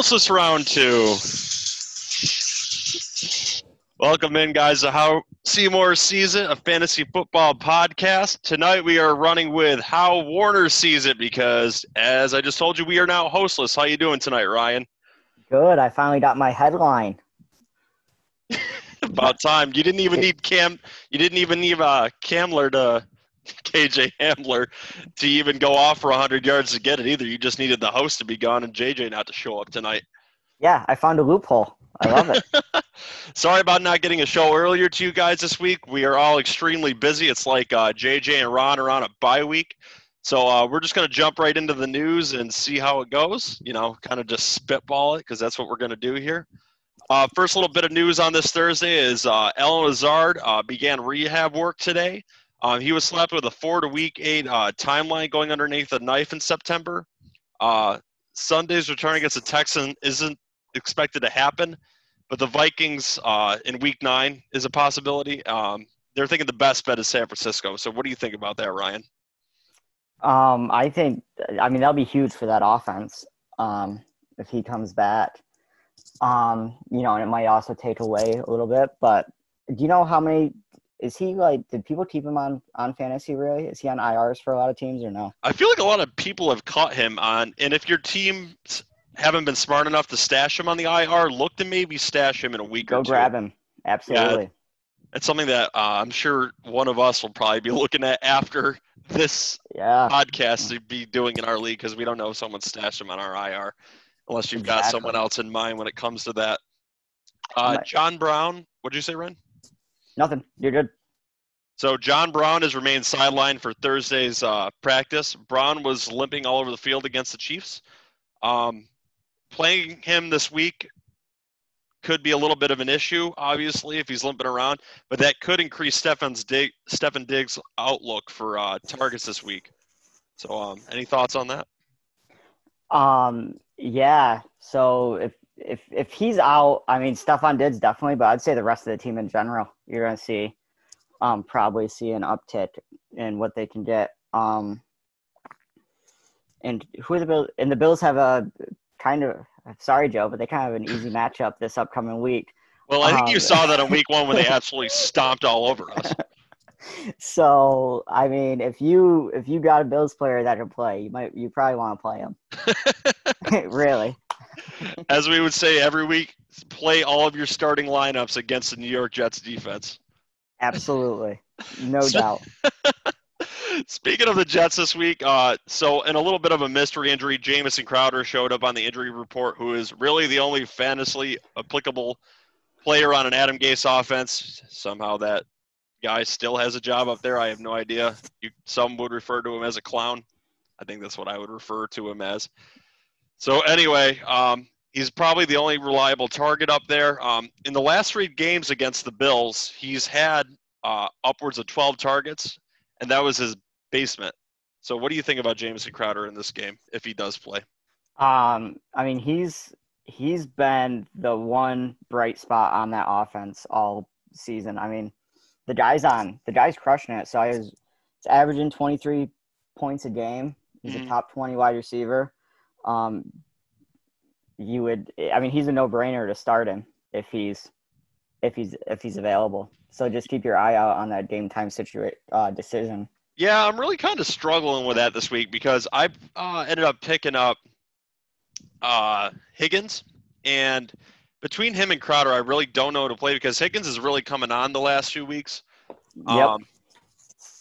Hostless round two. Welcome in, guys, to How Seymour season, a fantasy football podcast. Tonight we are running with How Warner sees it because, as I just told you, we are now hostless. How you doing tonight, Ryan? Good. I finally got my headline. About time. You didn't even need Cam. You didn't even need uh, Camler to KJ Hamler to even go off for 100 yards to get it either. You just needed the host to be gone and JJ not to show up tonight. Yeah, I found a loophole. I love it. Sorry about not getting a show earlier to you guys this week. We are all extremely busy. It's like uh, JJ and Ron are on a bye week. So uh, we're just going to jump right into the news and see how it goes. You know, kind of just spitball it because that's what we're going to do here. Uh, first little bit of news on this Thursday is uh, Allen Lazard uh, began rehab work today. Um, he was slapped with a four to week eight uh, timeline going underneath a knife in September. Uh, Sunday's return against the Texans isn't expected to happen, but the Vikings uh, in week nine is a possibility. Um, they're thinking the best bet is San Francisco. So, what do you think about that, Ryan? Um, I think, I mean, that'll be huge for that offense um, if he comes back. Um, you know, and it might also take away a little bit. But do you know how many is he like? Did people keep him on on fantasy? Really? Is he on IRs for a lot of teams or no? I feel like a lot of people have caught him on, and if your teams haven't been smart enough to stash him on the IR, look to maybe stash him in a week Go or two. grab him. Absolutely. Yeah, it's something that uh, I'm sure one of us will probably be looking at after this Yeah. podcast to be doing in our league because we don't know if someone stashed him on our IR unless you've got someone else in mind when it comes to that. Uh, John Brown, what'd you say, Ren? Nothing. You're good. So John Brown has remained sidelined for Thursday's uh, practice. Brown was limping all over the field against the Chiefs. Um, playing him this week could be a little bit of an issue, obviously, if he's limping around, but that could increase Stefon's Dig- Stefon Diggs' outlook for uh, targets this week. So, um, any thoughts on that? Um, yeah. So if if if he's out, I mean, Stefon Diggs definitely, but I'd say the rest of the team in general, you're gonna see, um, probably see an uptick in what they can get. Um, and who are the Bills? And the Bills have a kind of sorry, Joe, but they kind of have an easy matchup this upcoming week. Well, I think Um, you saw that in week one when they absolutely stomped all over us. So I mean, if you if you got a Bills player that can play, you might you probably want to play him. really. As we would say every week, play all of your starting lineups against the New York Jets defense. Absolutely. No doubt. Speaking of the Jets this week, uh, so in a little bit of a mystery injury, Jamison Crowder showed up on the injury report, who is really the only fantasy applicable player on an Adam Gase offense. Somehow that guy still has a job up there. I have no idea. You, some would refer to him as a clown. I think that's what I would refer to him as. So anyway, um, he's probably the only reliable target up there. Um, in the last three games against the Bills, he's had uh, upwards of 12 targets, and that was his basement. So what do you think about Jamison Crowder in this game if he does play? Um, I mean, he's he's been the one bright spot on that offense all season. I mean, the guy's on the guy's crushing it. So he's it's averaging twenty three points a game. He's Mhm. a top twenty wide receiver. Um, you would, I mean, he's a no brainer to start him if he's if he's if he's available. So just keep your eye out on that game time situation uh, decision. Yeah, I'm really kind of struggling with that this week because I uh, ended up picking up uh, Higgins, and between him and Crowder, I really don't know to play because Higgins is really coming on the last few weeks. Yep. Um,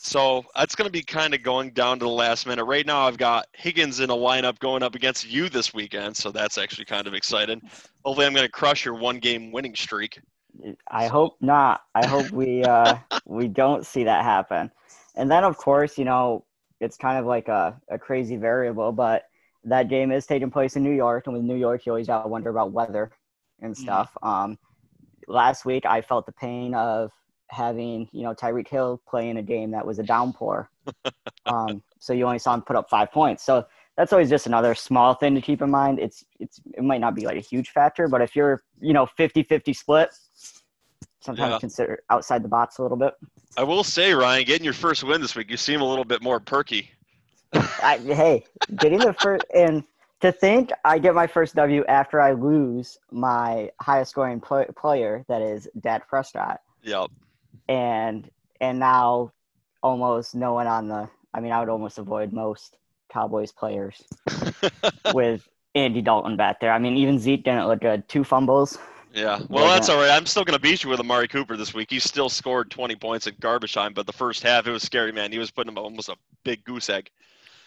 so that's going to be kind of going down to the last minute. Right now, I've got Higgins in a lineup going up against you this weekend, so that's actually kind of exciting. Hopefully, I'm going to crush your one-game winning streak. I hope not. I hope we uh, we don't see that happen. And then, of course, you know, it's kind of like a, a crazy variable, but that game is taking place in New York, and with New York, you always got to wonder about weather and Mhm. stuff. Um, last week, I felt the pain of having you know Tyreek Hill play in a game that was a downpour. um, so you only saw him put up five points. So that's always just another small thing to keep in mind. It's it's it might not be like a huge factor, but if you're you know 50-50 split, sometimes Yeah. consider outside the box a little bit. I will say, Ryan, getting your first win this week, you seem a little bit more perky. I, hey, getting the first and to think I get my first W after I lose my highest scoring pl- player, that is Dak Prescott, Yep. And and now almost no one on the. I mean, I would almost avoid most Cowboys players with Andy Dalton back there. I mean, even Zeke didn't look good. Two fumbles. Yeah. Well, that's all right. I'm still going to beat you with Amari Cooper this week. He still scored 20 points at garbage time, but the first half, it was scary, man. He was putting him almost a big goose egg.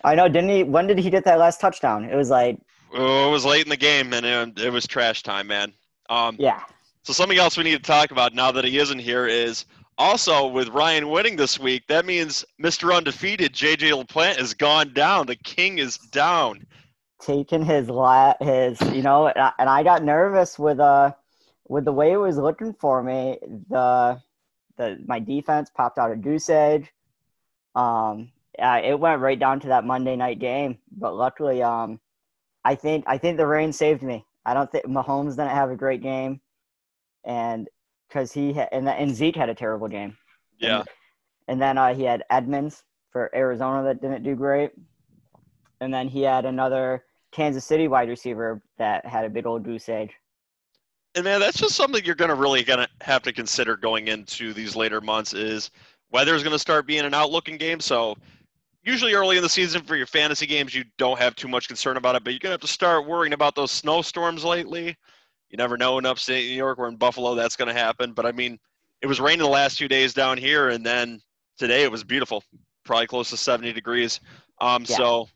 I know, didn't he? When did he get that last touchdown? It was like, Oh, it was late in the game, and it, it was trash time, man. Um, yeah, So something else we need to talk about now that he isn't here is also with Ryan winning this week. That means Mr. Undefeated JJ Laplante is gone down. The king is down. taking his la- his, you know, and I, and I got nervous with uh with the way it was looking for me. The the my defense popped out a goose egg. Um, uh, it went right down to that Monday night game, but luckily, um, I think I think the rain saved me. I don't think Mahomes didn't have a great game, and because he ha- and, and Zeke had a terrible game. Yeah. And then uh, he had Edmonds for Arizona that didn't do great. And then he had another Kansas City wide receiver that had a big old goose egg. And man, that's just something you're going to really going to have to consider going into these later months is weather's going to start being an outlooking game. So usually early in the season for your fantasy games, you don't have too much concern about it, but you're going to have to start worrying about those snowstorms lately. You never know in upstate New York or in Buffalo that's going to happen. But I mean, it was raining the last two days down here, and then today it was beautiful, probably close to 70 degrees. Um, Yeah. So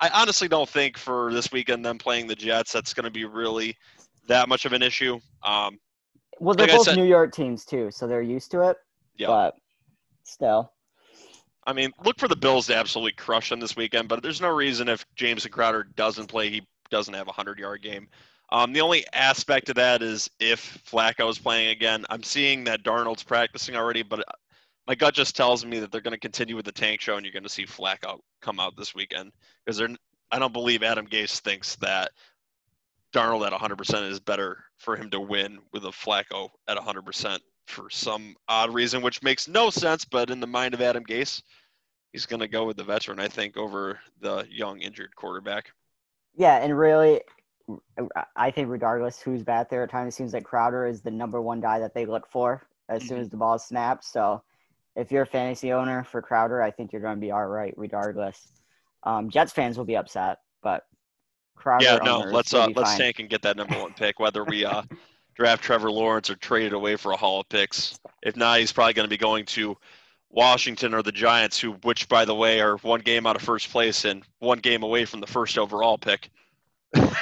I honestly don't think for this weekend them playing the Jets that's going to be really that much of an issue. Um, Well, they're Like both said- New York teams too, so they're used to it. Yeah. But still, I mean, look for the Bills to absolutely crush them this weekend, but there's no reason if Jamison Crowder doesn't play, he doesn't have a 100 yard game. Um, the only aspect of that is if Flacco is playing again. I'm seeing that Darnold's practicing already, but my gut just tells me that they're going to continue with the tank show and you're going to see Flacco come out this weekend because they're. I don't believe Adam Gase thinks that Darnold at 100% is better for him to win with a Flacco at 100% for some odd reason, which makes no sense. But in the mind of Adam Gase, he's going to go with the veteran, I think, over the young injured quarterback. yeah, and really, I think regardless who's back there, at times it seems like Crowder is the number one guy that they look for as soon Mhm. as the ball snaps. So, if you're a fantasy owner for Crowder, I think you're going to be all right regardless. Um, Jets fans will be upset, but Crowder yeah, no, let's uh, let's fine. tank and get that number one pick, whether we uh, draft Trevor Lawrence or trade it away for a haul of picks. If not, he's probably going to be going to Washington or the Giants, who, which by the way, are one game out of first place and one game away from the first overall pick.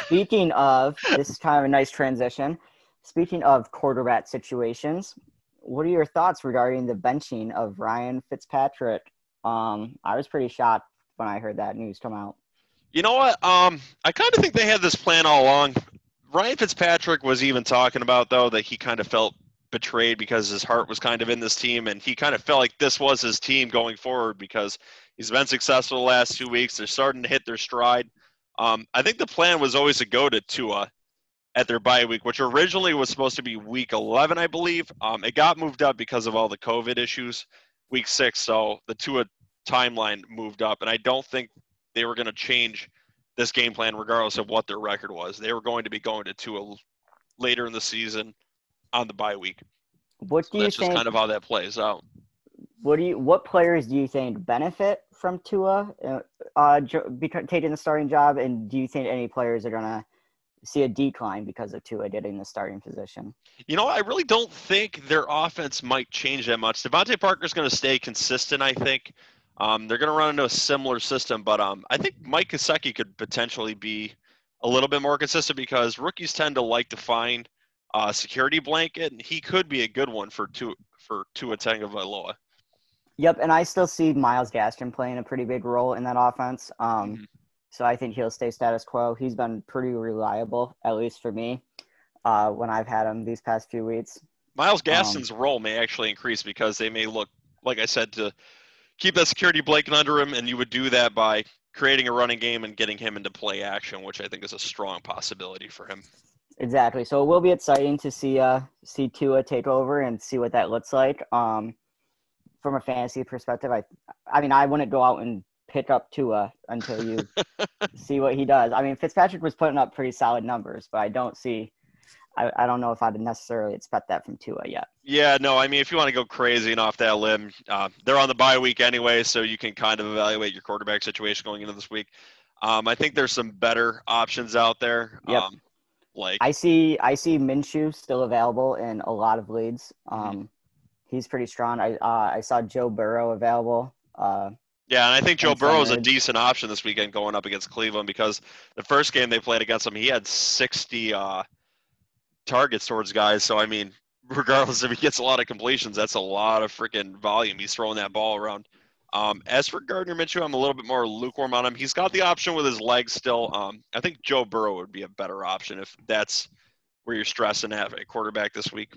Speaking of, this is kind of a nice transition. Speaking of quarterback situations, what are your thoughts regarding the benching of Ryan Fitzpatrick? Um, I was pretty shocked when I heard that news come out. You know what? Um, I kind of think they had this plan all along. Ryan Fitzpatrick was even talking about though that he kind of felt betrayed because his heart was kind of in this team, and he kind of felt like this was his team going forward because he's been successful the last two weeks. They're starting to hit their stride. Um, I think the plan was always to go to Tua at their bye week, which originally was supposed to be week 11, I believe. Um, it got moved up because of all the COVID issues, week six. So the Tua timeline moved up, and I don't think they were going to change this game plan regardless of what their record was. They were going to be going to Tua later in the season on the bye week. What So do you that's just think? kind of how that plays out. what do you? What players do you think benefit from Tua uh, uh, taking the starting job, and do you think any players are gonna see a decline because of Tua getting the starting position? You know, I really don't think their offense might change that much. DeVante Parker's going to stay consistent, I think. Um, they're going to run into a similar system, but um, I think Mike Gesicki could potentially be a little bit more consistent because rookies tend to like to find a security blanket, and he could be a good one for Tua, for Tua Tagovailoa. Yep, and I still see Myles Gaskin playing a pretty big role in that offense. Um, Mhm. So I think he'll stay status quo. He's been pretty reliable, at least for me, uh, when I've had him these past few weeks. Myles Um, Gaskin's role may actually increase because they may look, like I said, to keep that security blanket under him, and you would do that by creating a running game and getting him into play action, which I think is a strong possibility for him. Exactly. So it will be exciting to see uh see Tua take over and see what that looks like. Um, from a fantasy perspective, I I mean I wouldn't go out and pick up Tua until you see what he does. I mean, Fitzpatrick was putting up pretty solid numbers, but I don't see. I, I don't know if I'd necessarily expect that from Tua yet. Yeah, no, I mean, if you want to go crazy and off that limb, uh, they're on the bye week anyway, so you can kind of evaluate your quarterback situation going into this week. Um, I think there's some better options out there. Yep. Um, like I see I see Minshew still available in a lot of leagues. Mm-hmm. He's pretty strong. I uh, I saw Joe Burrow available. Uh, Yeah, and I think Joe Burrow is a decent option this weekend going up against Cleveland because the first game they played against him, he had 60 uh, targets towards guys. So, I mean, regardless if he gets a lot of completions, that's a lot of freaking volume. He's throwing that ball around. Um, as for Gardner Minshew, I'm a little bit more lukewarm on him. He's got the option with his legs still. Um, I think Joe Burrow would be a better option if that's where you're stressing at a quarterback this week.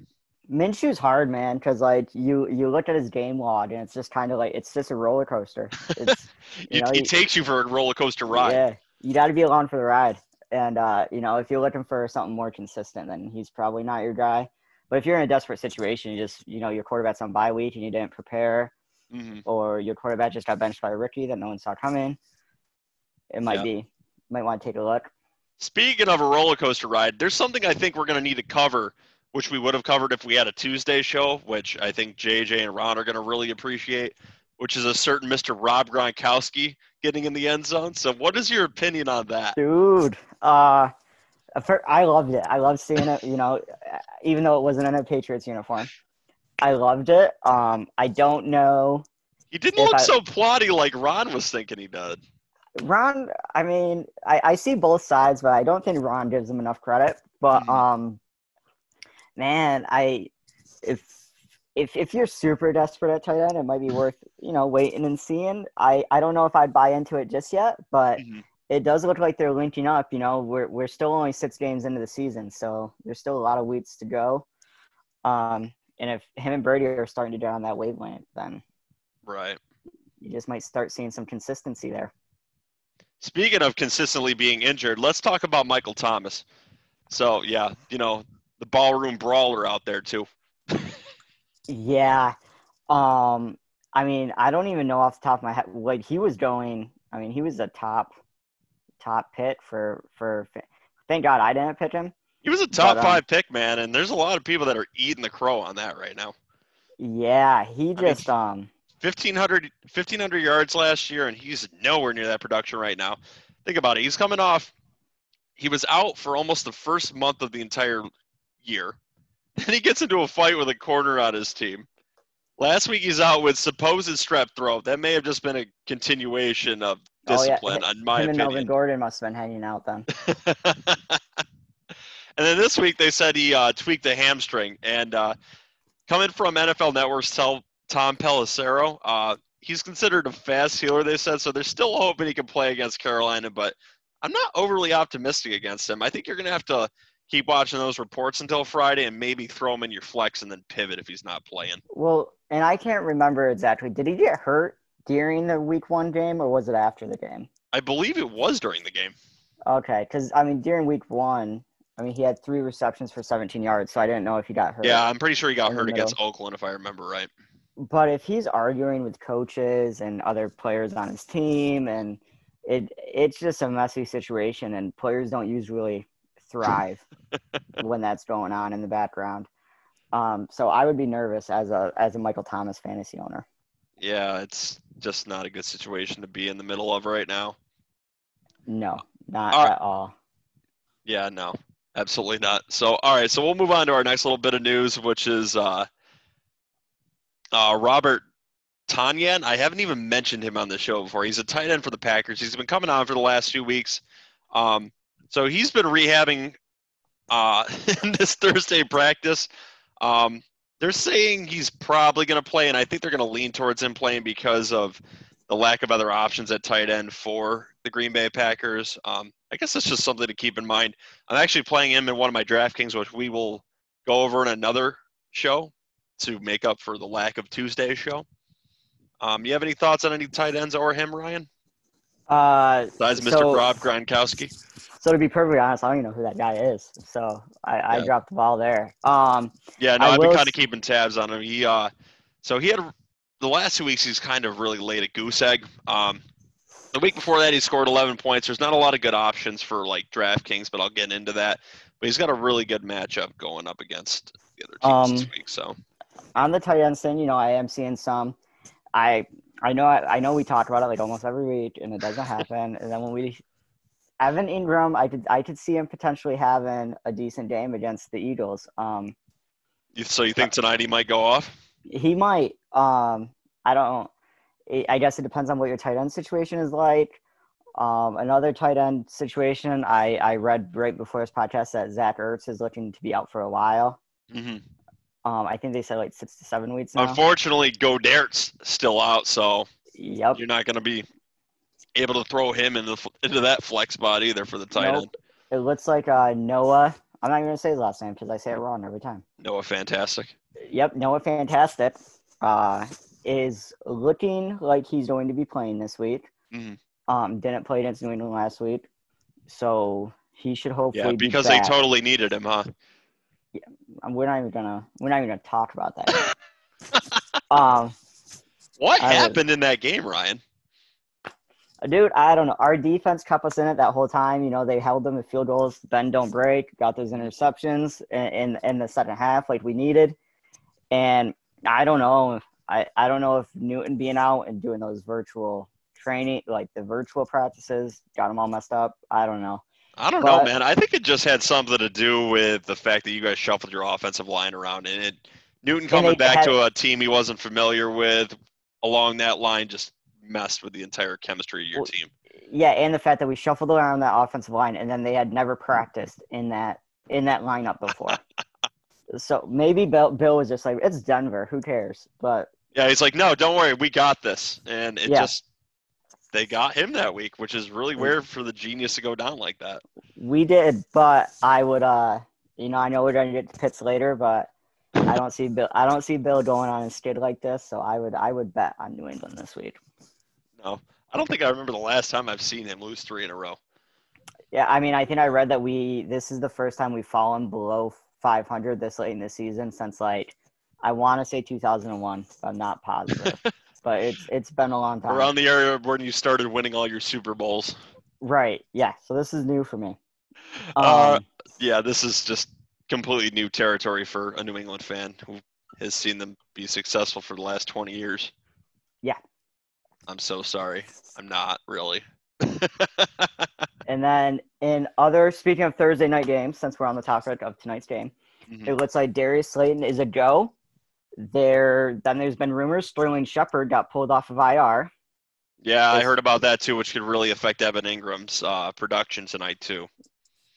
Minshew's hard, man, because like you you look at his game log and it's just kind of like it's just a roller coaster. It's You It, know, it takes you for a roller coaster ride. yeah, you got to be along for the ride. And uh, you know, if you're looking for something more consistent, then he's probably not your guy. But if you're in a desperate situation, you just you know your quarterback's on bye week and you didn't prepare, hmm or your quarterback just got benched by a rookie that no one saw coming, it might Yeah. be might want to take a look. Speaking of a roller coaster ride, there's something I think we're going to need to cover, which we would have covered if we had a Tuesday show, which I think JJ and Ron are going to really appreciate, which is a certain Mr. Rob Gronkowski getting in the end zone. So, what is your opinion on that? Dude, uh, I loved it. I loved seeing it. You know, even though it wasn't in a Patriots uniform, I loved it. Um, I don't know. He didn't look I- so plotty like Ron was thinking he did. Ron, I mean, I, I see both sides, but I don't think Ron gives him enough credit. But Mhm. um, man, I if if if you're super desperate at tight end, it might be worth you know waiting and seeing. I I don't know if I'd buy into it just yet, but Mhm. it does look like they're linking up. You know, we're we're still only six games into the season, so there's still a lot of weeks to go. Um, and if him and Brady are starting to get on that wavelength, then Right. you just might start seeing some consistency there. Speaking of consistently being injured, let's talk about Michael Thomas. So, yeah, you know, the ballroom brawler out there, too. Yeah. Um I mean, I don't even know off the top of my head what he was going I mean, he was a top top pick for for thank God I didn't pick him. He was a top But, um, five pick, man, and there's a lot of people that are eating the crow on that right now. Yeah, he mean, just um 1,500, 1,500 yards last year, and he's nowhere near that production right now. Think about it. He's coming off, he was out for almost the first month of the entire year. Then he gets into a fight with a corner on his team. Last week he's out with supposed strep throat. That may have just been a continuation of discipline, Oh, yeah. in my him and Melvin. Gordon must have been hanging out then. and then this week they said he uh, tweaked the hamstring. And uh, coming from NFL Network's tell Tom Pelissero, uh, he's considered a fast healer. They said so. They're still hoping he can play against Carolina, but I'm not overly optimistic against him. I think you're going to have to keep watching those reports until Friday and maybe throw him in your flex and then pivot if he's not playing. Well, and I can't remember exactly. Did he get hurt during the week 1 game or was it after the game? I believe it was during the game. Okay, cuz I mean during week 1, I mean he had 3 receptions for 17 yards, so I didn't know if he got hurt. Yeah, I'm pretty sure he got hurt against. Oakland, if I remember right. but if he's arguing with coaches and other players on his team and it it's just a messy situation and players don't usually thrive when that's going on in the background um, so i would be nervous as a as a michael thomas fantasy owner Yeah, it's just not a good situation to be in the middle of right now. no not All right. at all Yeah, no, absolutely not. So, all right, so we'll move on to our next little bit of news, which is uh, uh, Robert Tonyan. I haven't even mentioned him on the show before. He's a tight end for the Packers. He's been coming on for the last few weeks. Um, so he's been rehabbing uh, in this Thursday practice. Um, they're saying he's probably going to play, and I think they're going to lean towards him playing because of the lack of other options at tight end for the Green Bay Packers. Um, I guess that's just something to keep in mind. I'm actually playing him in one of my DraftKings, which we will go over in another show to make up for the lack of Tuesday's show. Um, you have any thoughts on any tight ends or him, Ryan? Uh, Besides Mr. so, Rob Gronkowski. so to be perfectly honest i don't even know who that guy is so i, I dropped the ball there um, Yeah, no, I I've been kind of keeping tabs on him. He, uh, so he had the last two weeks. He's kind of really laid a goose egg. Um, The week before that, he scored 11 points. There's not a lot of good options for like DraftKings, but I'll get into that. But he's got a really good matchup going up against the other teams Um, this week. So on the tight ends thing, you know, I am seeing some. I I know I, I know we talk about it like almost every week, and it doesn't happen. and then when we Evan Engram, I could I could see him potentially having a decent game against the Eagles. Um, so you think tonight he might go off? he might. Um, I don't. I- guess it depends on what your tight end situation is like. Um, another tight end situation, I, I read right before this podcast that Zach Ertz is looking to be out for a while. hmm Um, I think they said like six to seven weeks now. Unfortunately, Goedert's still out, so Yep. you're not going to be able to throw him into into that flex spot either for the tight Nope. end. It looks like uh, Noah. I'm not even gonna say his last name because I say it wrong every time. Noah, fantastic. Yep, Noah Fantastic uh, is looking like he's going to be playing this week. Mhm. Um, didn't play against New England last week, so he should hopefully Yeah, be because they totally needed him, huh? Um, We're not even gonna we're not even gonna talk about that. um, What I happened in that game, Ryan? dude, I don't know. Our defense kept us in it that whole time. You know, they held them to field goals, Ben don't break, got those interceptions in, in in the second half like we needed. And I don't know. I, I don't know if Newton being out and doing those virtual training, like the virtual practices, got them all messed up. I don't know. I don't know, man. I think it just had something to do with the fact that you guys shuffled your offensive line around, and it Newton coming they back had- to a team he wasn't familiar with along that line just messed with the entire chemistry of your Well, team. Yeah, and the fact that we shuffled around that offensive line and then they had never practiced in that in that lineup before. so maybe Bill Bill was just like, it's Denver, who cares? But Yeah, he's like, no, don't worry, we got this, and it Yeah. just they got him that week, which is really weird for the genius to go down like that. We did, but I would uh you know, I know we're gonna get to pits later, but I don't see Bill I don't see Bill going on a skid like this, so I would I would bet on New England this week. No, I don't think I remember the last time I've seen him lose three in a row. Yeah, I mean I think I read that we this is the first time we've fallen below five hundred this late in the season since like I say thousand and one, but I'm not positive. but it's it's been a long time. Around the area when you started winning all your Super Bowls. Right. Yeah. So this is new for me. Uh, Um, yeah, this is just completely new territory for a New England fan who has seen them be successful for the last 20 years. Yeah. I'm so sorry. I'm not really. and then in other, speaking of Thursday night games, since we're on the topic of tonight's game, Mhm. it looks like Darius Slayton is a go. There, then there's been rumors Sterling Shepard got pulled off of IR. Yeah, I heard about that too, which could really affect Evan Engram's uh, production tonight too.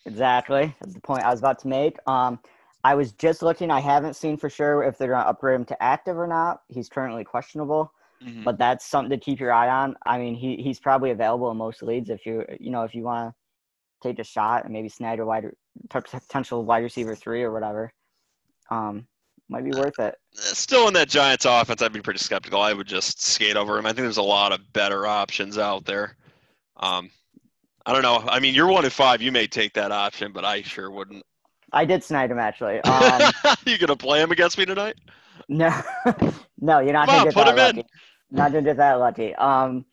Exactly. That's the point I was about to make. Um, I was just looking. I haven't seen for sure if they're going to upgrade him to active or not. He's currently questionable, Mhm. but that's something to keep your eye on. I mean, he he's probably available in most leagues if you you know if you want to take a shot and maybe snag a wide potential wide receiver three or whatever. Um, might be worth it. Still in that Giants offense, I'd be pretty skeptical. I would just skate over him. I think there's a lot of better options out there. Um, I don't know. I mean, you're one in five. You may take that option, but I sure wouldn't. I did snag him actually. Um, you gonna play him against me tonight? no, no, you're not Come gonna on, get put that him in. lucky. Not gonna get that lucky. Um,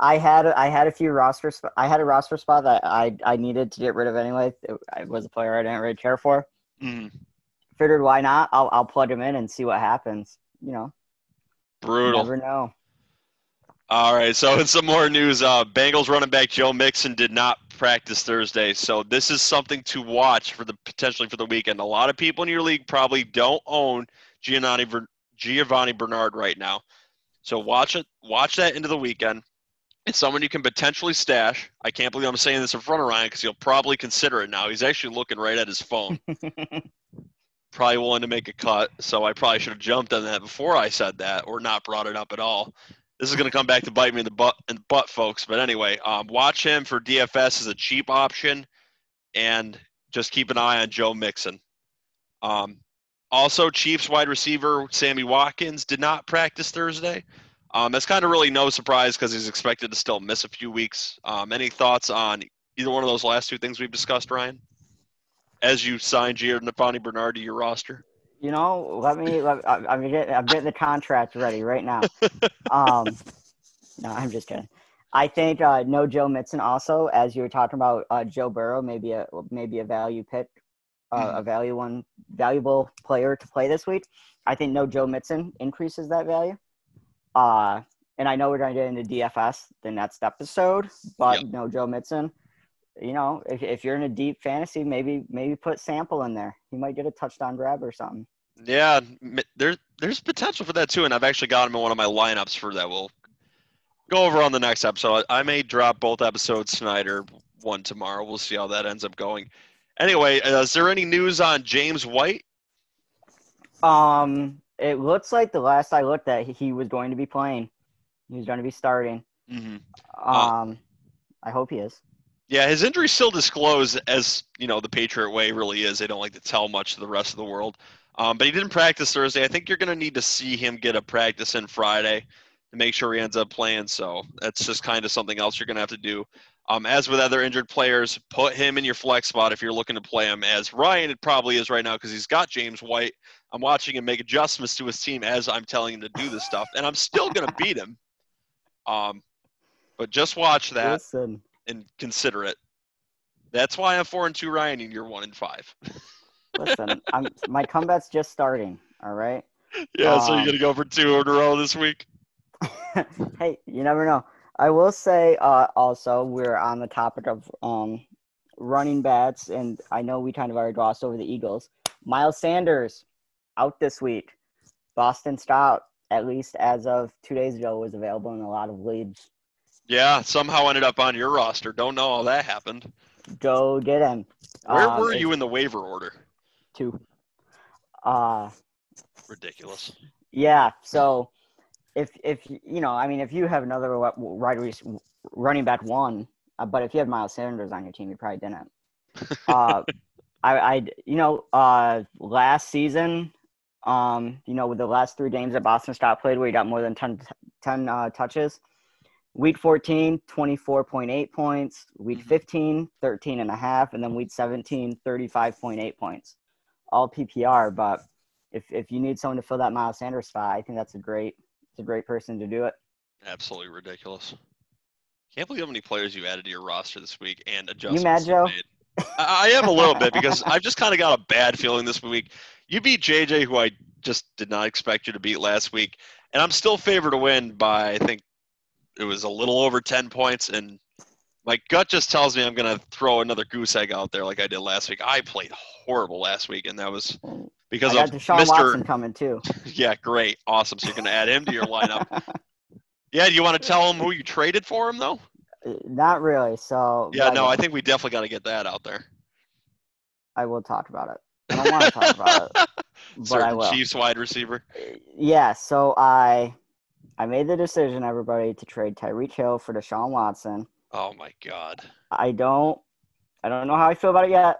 I had I had a few roster sp- I had a roster spot that I I needed to get rid of anyway. It, I was a player I didn't really care for. Mhm. Figured why not? I'll I'll plug him in and see what happens. You know, you Brutal. never know. All right, so in some more news, uh, Bengals running back Joe Mixon did not practice Thursday, so this is something to watch for the potentially for the weekend. A lot of people in your league probably don't own Giovani Giovani Bernard right now, so watch it. Watch that into the weekend. It's someone you can potentially stash. I can't believe I'm saying this in front of Ryan because he'll probably consider it now. He's actually looking right at his phone, probably willing to make a cut. So I probably should have jumped on that before I said that, or not brought it up at all this is going to come back to bite me in the butt, in the butt, folks. But anyway, um, watch him for DFS as a cheap option, and just keep an eye on Joe Mixon. Um, also, Chiefs wide receiver Sammy Watkins did not practice Thursday. Um, that's kind of really no surprise because he's expected to still miss a few weeks. Um, any thoughts on either one of those last two things we've discussed, Ryan? As you sign Giovani Bernard to your roster. You know, let me. Let, I- I'm getting. I'm getting the contract ready right now. Um, no, I'm just kidding. I think uh, no Joe Mixon also, as you were talking about uh, Joe Burrow, maybe a maybe a value pick, uh, Mhm. a value one valuable player to play this week. I think no Joe Mixon increases that value. Uh, and I know we're going to get into DFS the next episode, but Yep. no Joe Mixon. You know, if, if you're in a deep fantasy, maybe maybe put Sample in there. He might get a touchdown grab or something. Yeah, there's there's potential for that too, and I've actually got him in one of my lineups for that. We'll go over on the next episode. I may drop both episodes tonight or one tomorrow. We'll see how that ends up going. Anyway, uh, is there any news on James White? Um, it looks like the last I looked at, he was going to be playing. He was going to be starting. Mm-hmm. Um, I hope he is. Yeah, his injury still disclosed, as you know, the Patriot way really is. They don't like to tell much to the rest of the world. Um, but he didn't practice Thursday. I think you're going to need to see him get a practice in Friday to make sure he ends up playing. So that's just kind of something else you're going to have to do. Um, as with other injured players, put him in your flex spot if you're looking to play him. As Ryan it probably is right now because he's got James White. I'm watching him make adjustments to his team as I'm telling him to do this stuff, and I'm still going to beat him. Um, but just watch that Listen, and consider it. That's why I'm four and two, Ryan, and you're one and five. listen. I'm my comeback's just starting. All right. yeah, so you're Um, gonna go for two in a row this week. hey, you never know. I will say uh, also we're on the topic of um, running backs, and I know we kind of already glossed over the Eagles. Miles Sanders out this week. Boston Scott, at least as of two days ago, was available in a lot of leagues. Yeah, somehow ended up on your roster. Don't know how that happened. Go get him. Where Um, were you in the waiver order? Two. Uh, Ridiculous. Yeah. So if if you know, I mean, if you have another wide running back one, uh, but if you had Miles Sanders on your team, you probably didn't. Uh, I, I, you know, uh, last season, um, you know, with the last three games that Boston Scott played, where he got more than 10, 10 uh, touches. Week 14, 24.8 points. Week Mhm. 15, 13 and a half. And then week 17, 35.8 points. All PPR, but if if you need someone to fill that Miles Sanders spot, I think that's a great it's a great person to do it. Absolutely ridiculous. Can't believe how many players you added to your roster this week and You mad, Joe? I, I am a little bit because I've just kind of got a bad feeling this week. You beat JJ, who I just did not expect you to beat last week, and I'm still favored to win by I think it was a little over ten points. And my gut just tells me I'm going to throw another goose egg out there like I did last week. I played horrible last week, and that was because I of Deshaun Mr. Watson coming too. Yeah, great, awesome. So you're going to add him to your lineup. Yeah, do you want to tell him who you traded for him though? Uh, not really. So Yeah, no, I think we definitely got to get that out there. I will talk about it. I don't want to talk about it, but I Certain will. Chiefs wide receiver. Uh, yeah. So I I made the decision, everybody, to trade Tyreek Hill for Deshaun Watson. Oh my God. I don't I don't know how I feel about it yet.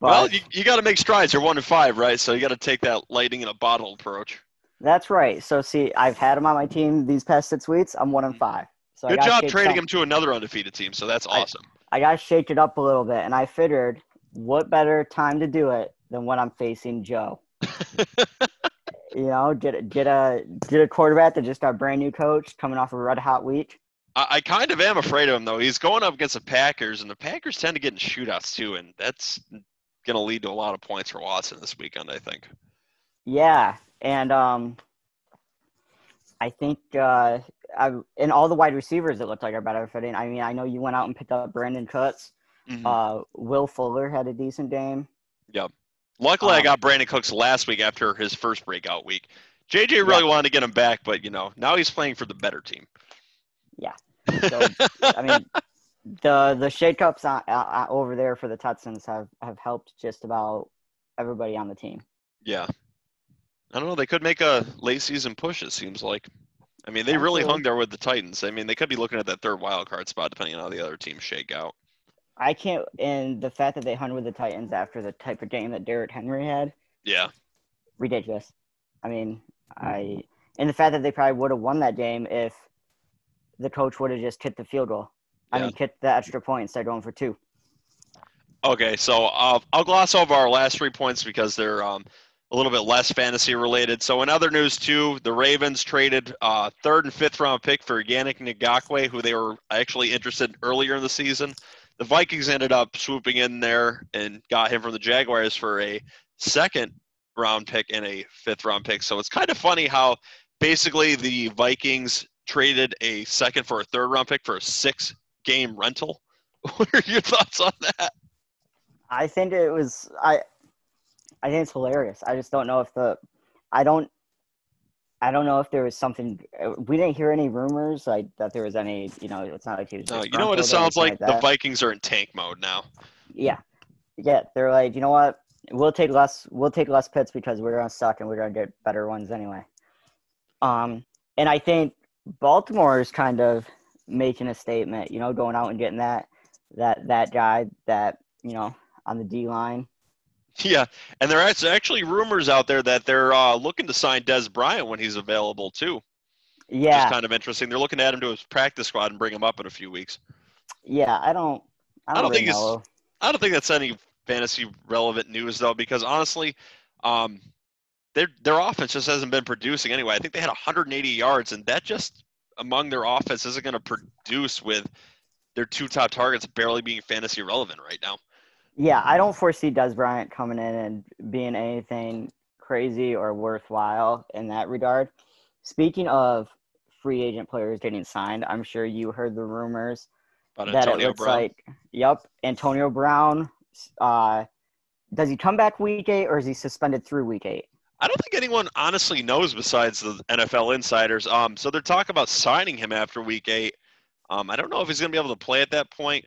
But well, you, you got to make strides. You're one and five, right? So you got to take that lighting in a bottle approach. that's right. So see, I've had him on my team these past six weeks. I'm one and mm-hmm. five. So Good job trading him to another undefeated team. So that's I- awesome. I got to shake it up a little bit, and I figured, what better time to do it than when I'm facing Joe? you know, get a, get a get a quarterback that just got a brand new coach coming off a red hot week. I, I kind of am afraid of him though. He's going up against the Packers, and the Packers tend to get in shootouts too, and that's going to lead to a lot of points for Watson this weekend. I think. Yeah, and um, I think uh, I and all the wide receivers that looked like are better fitting. I mean, I know you went out and picked up Brandin Cooks. Mhm. Uh, Will Fuller had a decent game. Luckily, I um, got Brandin Cooks last week after his first breakout week. JJ really wanted to get him back, but you know now he's playing for the better team. Yeah. So I mean, the the shakeups on, uh, over there for the Texans have have helped just about everybody on the team. Yeah. I don't know. They could make a late season push, it seems like. I mean, they really hung there with the Titans. I mean, they could be looking at that third wild card spot depending on how the other teams shake out. I can't, and the fact that they hung with the Titans after the type of game that Derrick Henry had, Yeah. ridiculous. I mean, I and the fact that they probably would have won that game if the coach would have just kicked the field goal. I Yeah. mean, kicked the extra point instead of going for two. Okay, so uh, I'll gloss over our last three points because they're um, a little bit less fantasy related. So in other news too, the Ravens traded uh, third and fifth round pick for Yannick Ngakoue, who they were actually interested in earlier in the season. The Vikings ended up swooping in there and got him from the Jaguars for a second round pick and a fifth round pick. So it's kind of funny how basically the Vikings traded a second for a third round pick for a six game rental. What are your thoughts on that? I think it was I I think it's hilarious. I just don't know if the I don't I don't know if there was something we didn't hear any rumors like that there was any you know it's not like he was no, you know what it sounds like, like the Vikings are in tank mode now. Yeah. Yeah, they're like, you know what? We'll take less we'll take less pits because we're gonna suck and we're gonna get better ones anyway. Um and I think Baltimore is kind of making a statement, you know, going out and getting that that that guy that you know on the D line. Yeah, and there are actually rumors out there that they're uh, looking to sign Dez Bryant when he's available too. Yeah, which is kind of interesting. They're looking to add him to his practice squad and bring him up in a few weeks. Yeah, I don't. I don't, I don't really think know. it's. I don't think that's any fantasy relevant news though, because honestly, um, their their offense just hasn't been producing anyway. I think they had 180 yards, and that just among their offense isn't going to produce with their two top targets barely being fantasy relevant right now. Yeah, I don't foresee Dez Bryant coming in and being anything crazy or worthwhile in that regard. Speaking of free agent players getting signed, I'm sure you heard the rumors About that Antonio it looks Brown. like, yep, Antonio Brown. Uh, does he come back week eight or is he suspended through week eight? I don't think anyone honestly knows besides the NFL insiders. Um, so they're talking about signing him after week eight. Um, I don't know if he's going to be able to play at that point.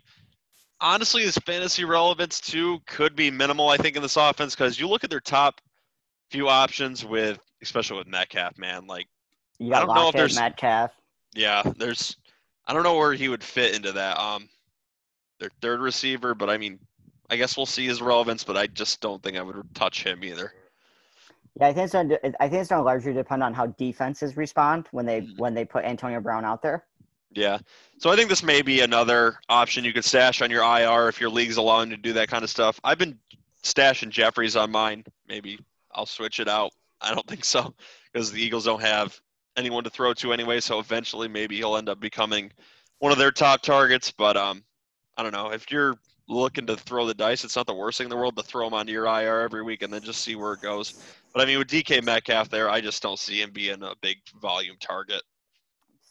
Honestly, his fantasy relevance too could be minimal. I think in this offense because you look at their top few options with, especially with Metcalf, man. Like you got I don't know if there's Metcalf. Yeah, there's. I don't know where he would fit into that. Um, their third receiver, but I mean, I guess we'll see his relevance, but I just don't think I would touch him either. Yeah, I think it's gonna, I think it's going to largely depend on how defenses respond when they mm-hmm. when they put Antonio Brown out there. Yeah, so I think this may be another option you could stash on your IR if your league's allowing to do that kind of stuff. I've been stashing Jeffries on mine. Maybe I'll switch it out. I don't think so because the Eagles don't have anyone to throw to anyway. So eventually, maybe he'll end up becoming one of their top targets. But um, I don't know if you're looking to throw the dice, it's not the worst thing in the world to throw him onto your IR every week and then just see where it goes. But I mean, with DK Metcalf there, I just don't see him being a big volume target.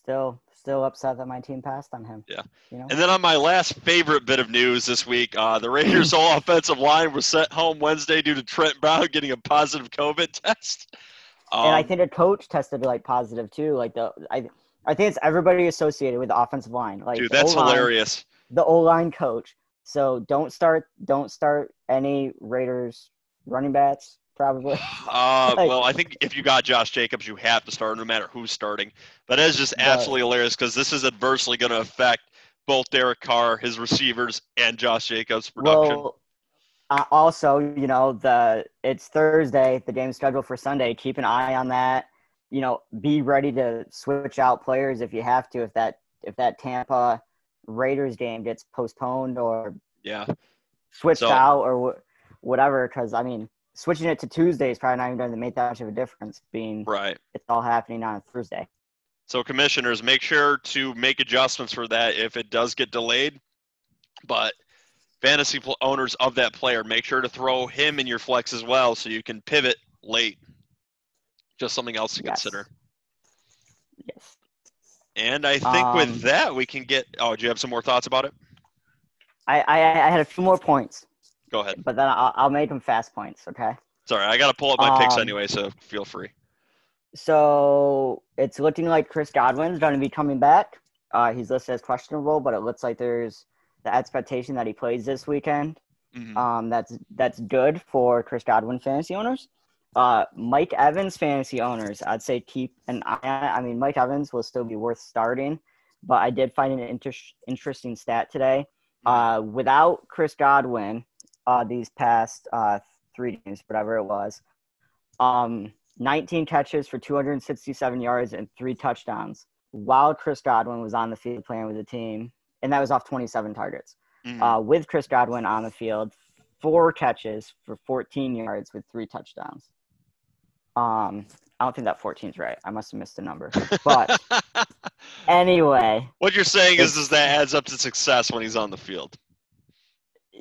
Still, still upset that my team passed on him. Yeah. You know? And then on my last favorite bit of news this week, uh, the Raiders' whole offensive line was sent home Wednesday due to Trent Brown getting a positive COVID test. Um, and I um, think a coach tested like positive too. Like the I, I think it's everybody associated with the offensive line. Like dude, that's O-line, hilarious. The O line coach. So don't start don't start any Raiders running backs probably. Uh, like, well, I think if you got Josh Jacobs, you have to start no matter who's starting. But that is just absolutely but, hilarious because this is adversely going to affect both Derek Carr, his receivers, and Josh Jacobs' production. Well, uh, also, you know, the it's Thursday, the game's scheduled for Sunday. Keep an eye on that. You know, be ready to switch out players if you have to. If that if that Tampa Raiders game gets postponed or yeah switched so, out or wh- whatever, because I mean, switching it to Tuesday is probably not even going to make that much of a difference. Being right, it's all happening on Thursday. So commissioners, make sure to make adjustments for that if it does get delayed. But fantasy owners of that player, make sure to throw him in your flex as well, so you can pivot late. Just something else to yes. consider. Yes. And I think um, with that, we can get. Oh, do you have some more thoughts about it? I, I, I had a few more points. Go ahead. But then I'll, I'll make them fast points, okay? Sorry, I got to pull up my um, picks anyway, so feel free. So it's looking like Chris Godwin's going to be coming back. Uh, he's listed as questionable, but it looks like there's the expectation that he plays this weekend. Mm-hmm. Um, that's that's good for Chris Godwin fantasy owners. Uh, Mike Evans fantasy owners, I'd say keep an eye on. I mean, Mike Evans will still be worth starting, but I did find an inter- interesting stat today. Uh, without Chris Godwin, uh, these past uh, three games, whatever it was. Um, 19 catches for 267 yards and three touchdowns while Chris Godwin was on the field playing with the team, and that was off 27 targets. Mm-hmm. Uh, with Chris Godwin on the field, four catches for 14 yards with three touchdowns. Um, I don't think that 14 is right. I must have missed a number. But anyway, what you're saying is, is that adds up to success when he's on the field.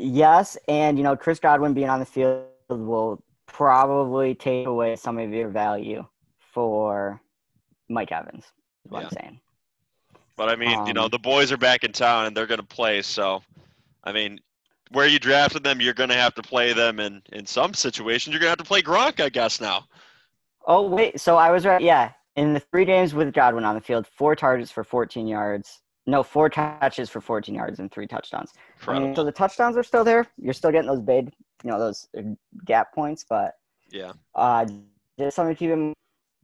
Yes, and you know Chris Godwin being on the field will probably take away some of your value for Mike Evans. Is what Yeah. I'm saying. But I mean, you know, Um, the boys are back in town and they're going to play. So, I mean, where you drafted them, you're going to have to play them, and in some situations, you're going to have to play Gronk, I guess. Now, Oh wait, so I was right. Yeah, in the three games with Godwin on the field, four targets for 14 yards. No, four catches for 14 yards and three touchdowns. I mean, so the touchdowns are still there. You're still getting those big, you know, those gap points, but Yeah, uh, just something to keep him.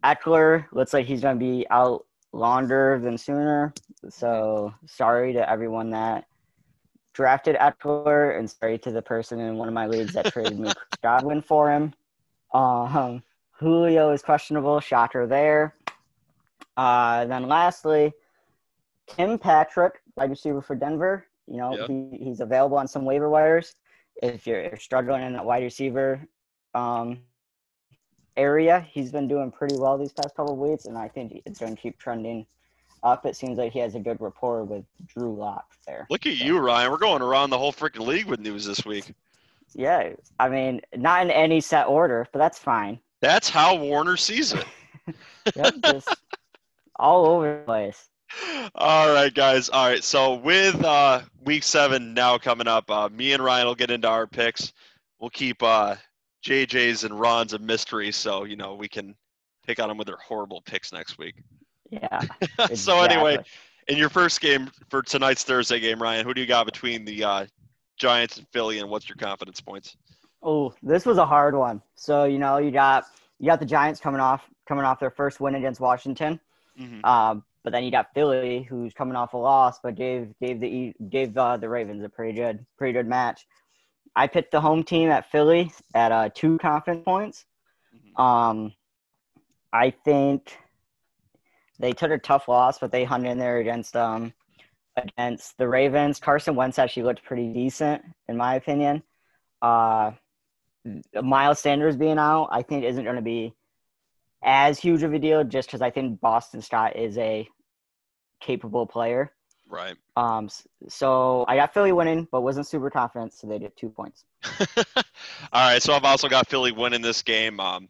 Ekeler looks like he's going to be out longer than sooner. So sorry to everyone that drafted Ekeler, and sorry to the person in one of my leagues that traded me Godwin for him. Um, Julio is questionable. Shocker there. Uh, then lastly, Tim Patrick, wide receiver for Denver. You know, Yep. he, he's available on some waiver wires. If you're, struggling in that wide receiver um, area, he's been doing pretty well these past couple of weeks, and I think it's going to keep trending up. It seems like he has a good rapport with Drew Lock there. look at you, Ryan. We're going around the whole freaking league with news this week. Yeah, I mean, not in any set order, but that's fine. That's how Warner sees it. Yep, just all over the place. All right, guys. All right. So with uh, week seven now coming up, uh, me and Ryan will get into our picks. We'll keep uh, JJ's and Ron's a mystery, so you know we can pick on them with their horrible picks next week. Yeah. so anyway, in your first game for tonight's Thursday game, Ryan, who do you got between the uh, Giants and Philly, and what's your confidence points? Oh, this was a hard one. So you know, you got you got the Giants coming off coming off their first win against Washington. Mhm. Um, but then you got Philly, who's coming off a loss, but gave gave the gave uh, the Ravens a pretty good pretty good match. I picked the home team at Philly at uh, two confidence points. Mhm. Um, I think they took a tough loss, but they hung in there against um against the Ravens. Carson Wentz actually looked pretty decent, in my opinion. Uh, Miles Sanders being out, I think, isn't going to be as huge of a deal, just because I think Boston Scott is a capable player. Right. Um, so I got Philly winning, but wasn't super confident, so they did two points. All right, so I've also got Philly winning this game. Um,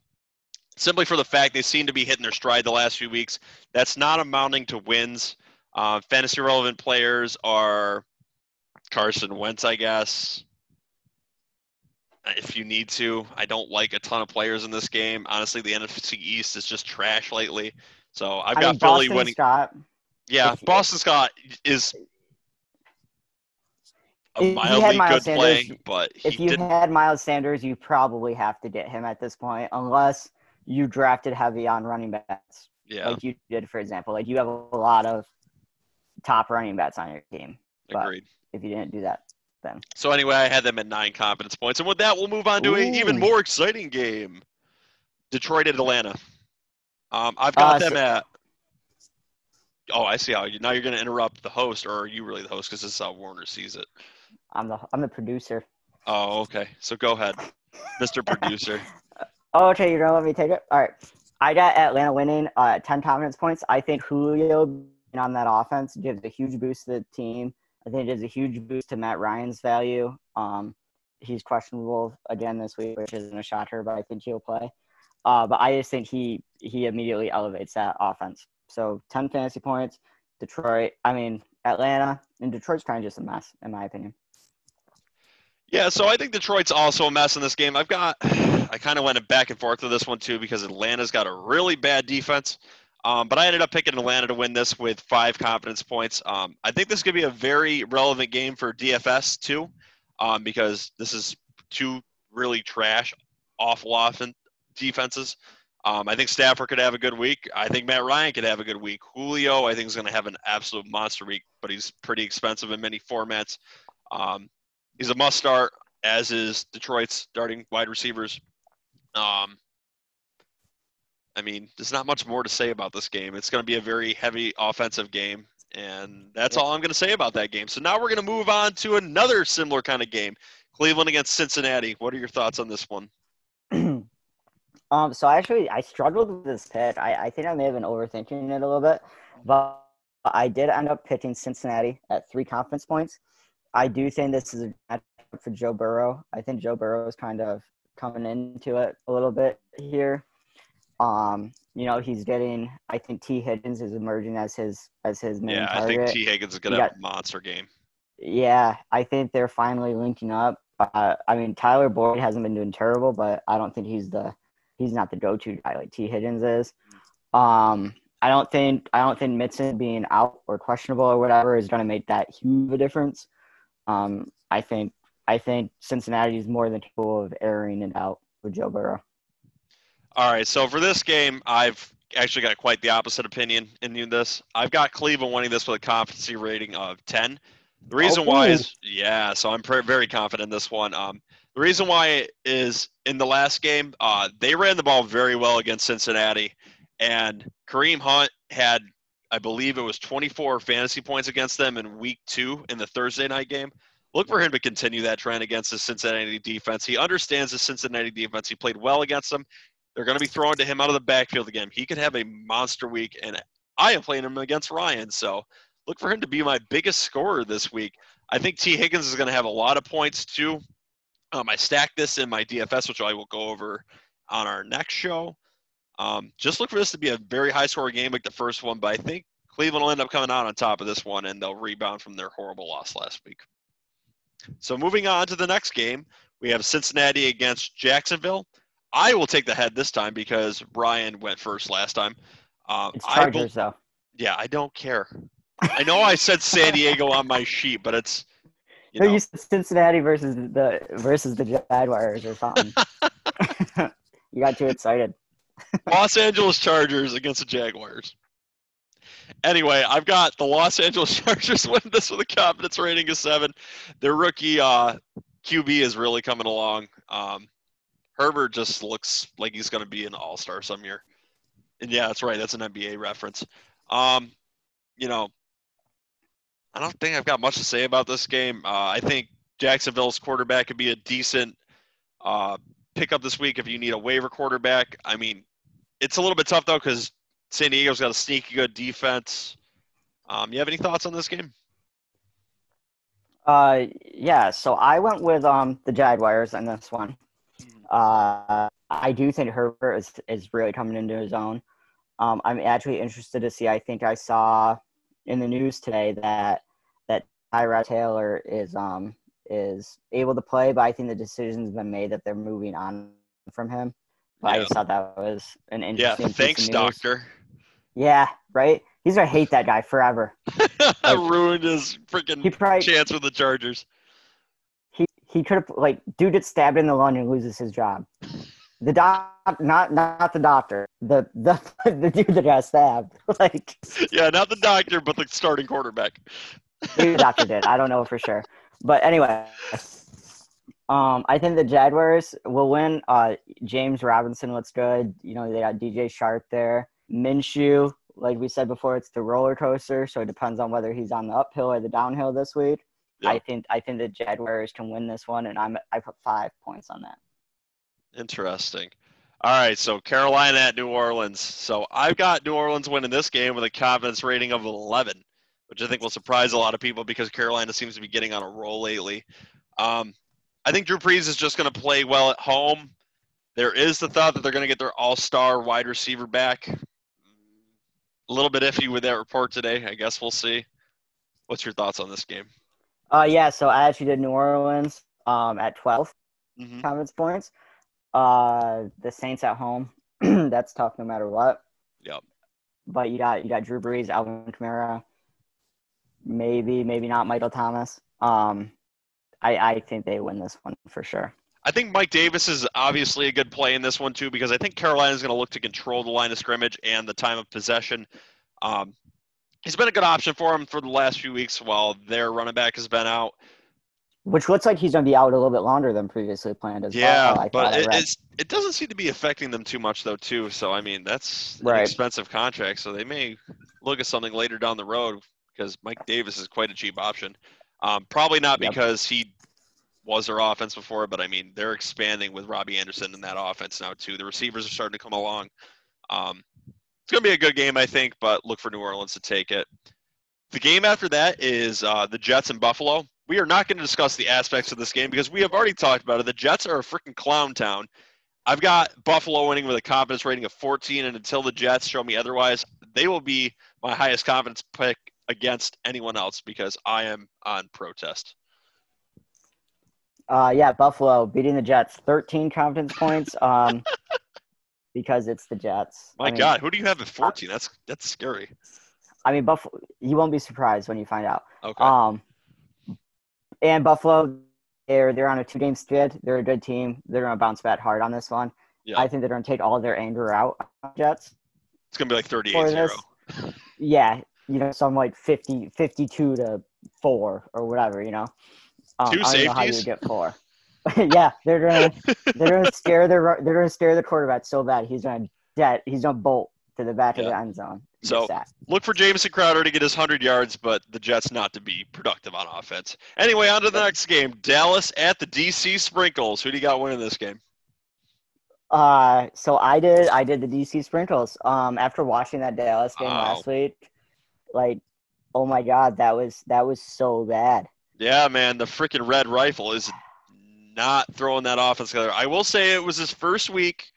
simply for the fact they seem to be hitting their stride the last few weeks. That's not amounting to wins. Uh, fantasy relevant players are Carson Wentz, I guess. If you need to, I don't like a ton of players in this game. Honestly, the NFC East is just trash lately. So I've I got mean, Philly Boston winning. Scott. Yeah, if- Boston Scott is a If you had mildly Miles good Sanders, playing, but If you didn't. had Miles Sanders, you probably have to get him at this point, unless you drafted heavy on running backs, Yeah, like you did, for example. Like you have a lot of top running backs on your team. but- agreed. If you didn't do that, then So anyway, I had them at nine confidence points, and with that, we'll move on to an even more exciting game: Detroit at Atlanta. Um, I've got Uh, them so- at. Oh, I see how you now you're going to interrupt the host, or are you really the host? Because this is how Warner sees it. I'm the I'm the producer. Oh, okay. So go ahead, Mr. Producer. Oh, okay, you're gonna let me take it. All right, I got Atlanta winning uh, ten confidence points. I think Julio being on that offense gives a huge boost to the team. I think it gives a huge boost to Matt Ryan's value. Um, he's questionable again this week, which isn't a shocker, but I think he'll play. Uh, but I just think he he immediately elevates that offense. So ten fantasy points. Detroit, I mean Atlanta, and Detroit's kind of just a mess, in my opinion. Yeah, so I think Detroit's also a mess in this game. I've got, I kind of went back and forth with this one too because Atlanta's got a really bad defense. Um, but I ended up picking Atlanta to win this with five confidence points. Um, I think this could be a very relevant game for DFS too, um, because this is two really trash, awful often defenses. Um, I think Stafford could have a good week. I think Matt Ryan could have a good week. Julio, I think, is going to have an absolute monster week, but he's pretty expensive in many formats. Um, he's a must start, as is Detroit's starting wide receivers. Um, I mean, there's not much more to say about this game. It's going to be a very heavy offensive game, and that's all I'm going to say about that game. So now we're going to move on to another similar kind of game Cleveland against Cincinnati. What are your thoughts on this one? Um, so I actually, I struggled with this pick. I, I think I may have been overthinking it a little bit, but I did end up picking Cincinnati at three conference points. I do think this is a matchup for Joe Burrow. I think Joe Burrow is kind of coming into it a little bit here. Um, you know, he's getting. I think Tee Higgins is emerging as his as his main Yeah, I think Tee Higgins is going You to have a monster game. Yeah, I think they're finally linking up. Uh, I mean, Tyler Boyd hasn't been doing terrible, but I don't think he's the he's not the go-to guy like Tee Higgins is. Um, I don't think I don't think Mixon being out or questionable or whatever is going to make that huge of a difference. Um, I think I think Cincinnati is more than capable of airing it out with Joe Burrow. All right, so for this game, I've actually got quite the opposite opinion in this. I've got Cleveland winning this with a confidence rating of 10. The reason why is, yeah, so I'm very confident in this one. Um, the reason why is in the last game, uh, they ran the ball very well against Cincinnati, and Kareem Hunt had, I believe it was 24 fantasy points against them in week two in the Thursday night game. Look for him to continue that trend against the Cincinnati defense. He understands the Cincinnati defense. He played well against them. They're going to be throwing to him out of the backfield again. He could have a monster week, and I am playing him against Ryan. So look for him to be my biggest scorer this week. I think Tee Higgins is going to have a lot of points too. Um, I stacked this in my DFS, which I will go over on our next show. Um, just look for this to be a very high scoring game like the first one, but I think Cleveland will end up coming out on top of this one and they'll rebound from their horrible loss last week. So moving on to the next game, we have Cincinnati against Jacksonville. I will take the head this time because Brian went first last time. Um, It's I bel- Chargers though. yeah, I don't care. I know I said San Diego on my sheet, but it's you No, know you said Cincinnati versus the versus the Jaguars or something. you got too excited. Los Angeles Chargers against the Jaguars. Anyway, I've got the Los Angeles Chargers win this with a confidence rating of seven. Their rookie uh, QB is really coming along. Um, Herbert just looks like he's going to be an all star some year. And yeah, that's right. That's an NBA reference. Um, you know, I don't think I've got much to say about this game. Uh, I think Jacksonville's quarterback could be a decent uh, pickup this week if you need a waiver quarterback. I mean, it's a little bit tough though because San Diego's got a sneaky good defense. Um, you have any thoughts on this game? Uh, yeah. So I went with um the Jaguars in this one. Uh, I do think Herbert is is really coming into his own. Um, I'm actually interested to see. I think I saw in the news today that Tyrod Taylor is um is able to play, but I think the decision's been made that they're moving on from him. But I just thought that was an Yeah, interesting. of thanks, doctor. Yeah, right. He's gonna hate that guy forever. Ruined his He freaking probably chance with the Chargers. he he could have like dude gets stabbed in the lung and loses his job. The doc, not not the doctor, the the the dude that got stabbed. Like Yeah, not the doctor, but the starting quarterback. Maybe the doctor did. I don't know for sure. But anyway, um, I think the Jaguars will win. Uh, James Robinson looks good. You know they got DJ Chark there. Minshew, like we said before, it's the roller coaster, so it depends on whether he's on the uphill or the downhill this week. Yeah. I think I think the Jaguars can win this one, and I'm I put five points on that. Interesting. All right, so Carolina at New Orleans. So I've got New Orleans winning this game with a confidence rating of 11, which I think will surprise a lot of people because Carolina seems to be getting on a roll lately. Um, I think Drew Brees is just going to play well at home. There is the thought that they're going to get their all-star wide receiver back. A little bit iffy with that report today. I guess we'll see. What's your thoughts on this game? Uh, yeah. So I actually did New Orleans um, at 12 hmm confidence points. Uh, the Saints at home. That's tough no matter what. Yep. But you got you got Drew Brees, Alvin Kamara, maybe maybe not Michael Thomas. Um, I I think they win this one for sure. I think Mike Davis is obviously a good play in this one too because I think Carolina is going to look to control the line of scrimmage and the time of possession. Um, he's been a good option for him for the last few weeks while their running back has been out. Which looks like he's going to be out a little bit longer than previously planned as Yeah, well. I but it, it's it doesn't seem to be affecting them too much though too. So I mean that's an expensive contract, so they may look at something later down the road because Mike Davis is quite a cheap option. Um, probably not Yep. because he was their offense before, but I mean they're expanding with Robbie Anderson in that offense now too. The receivers are starting to come along. Um, it's gonna be a good game, I think, but look for New Orleans to take it. The game after that is uh, the Jets and Buffalo. We are not going to discuss the aspects of this game because we have already talked about it. The Jets are a freaking clown town. I've got Buffalo winning with a confidence rating of 14, and until the Jets show me otherwise, they will be my highest confidence pick against anyone else because I am on protest. Uh, yeah, Buffalo beating the Jets, 13 confidence points. Um, because it's the Jets. My I mean, God, who do you have at 14? That's that's scary. I mean, Buffalo. You won't be surprised when you find out. Okay. Um, and Buffalo, they're they're on a two game skid. They're a good team. They're gonna bounce back hard on this one. Yeah. I think they're gonna take all their anger out on Jets. it's gonna be like for 38 0. Yeah, you know, some like 50, 52 to four or whatever. You know, um, Two I don't know how you get four. yeah, they're gonna they're gonna scare the they're gonna scare the quarterback so bad he's gonna dead he's gonna bolt to the back of the end zone. So- Look for Jamison Crowder to get his 100 yards, but the Jets not to be productive on offense. Anyway, on to the next game. Dallas at the DC Sprinkles. Who do you got winning this game? Uh, so I did I did the DC sprinkles. Um, after watching that Dallas game Wow. last week, like, oh my god, that was that was so bad. Yeah, man, the freaking red rifle is not throwing that offense together. I will say it was his first week,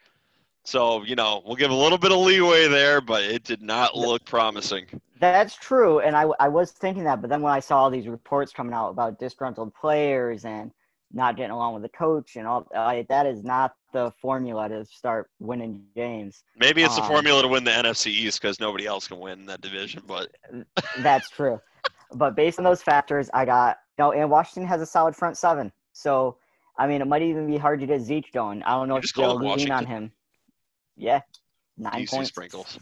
so you know we'll give a little bit of leeway there, but it did not look promising. That's true, and I I was thinking that, but then when I saw all these reports coming out about disgruntled players and not getting along with the coach and all, I, that is not the formula to start winning games. Maybe it's the Um, formula to win the NFC East because nobody else can win that division. But That's true. but based on those factors, I got you know, and Washington has a solid front seven. So I mean, it might even be hard to get Zeke going. I don't know You if they'll lean on him. Yeah, nine DC points. Sprinkles.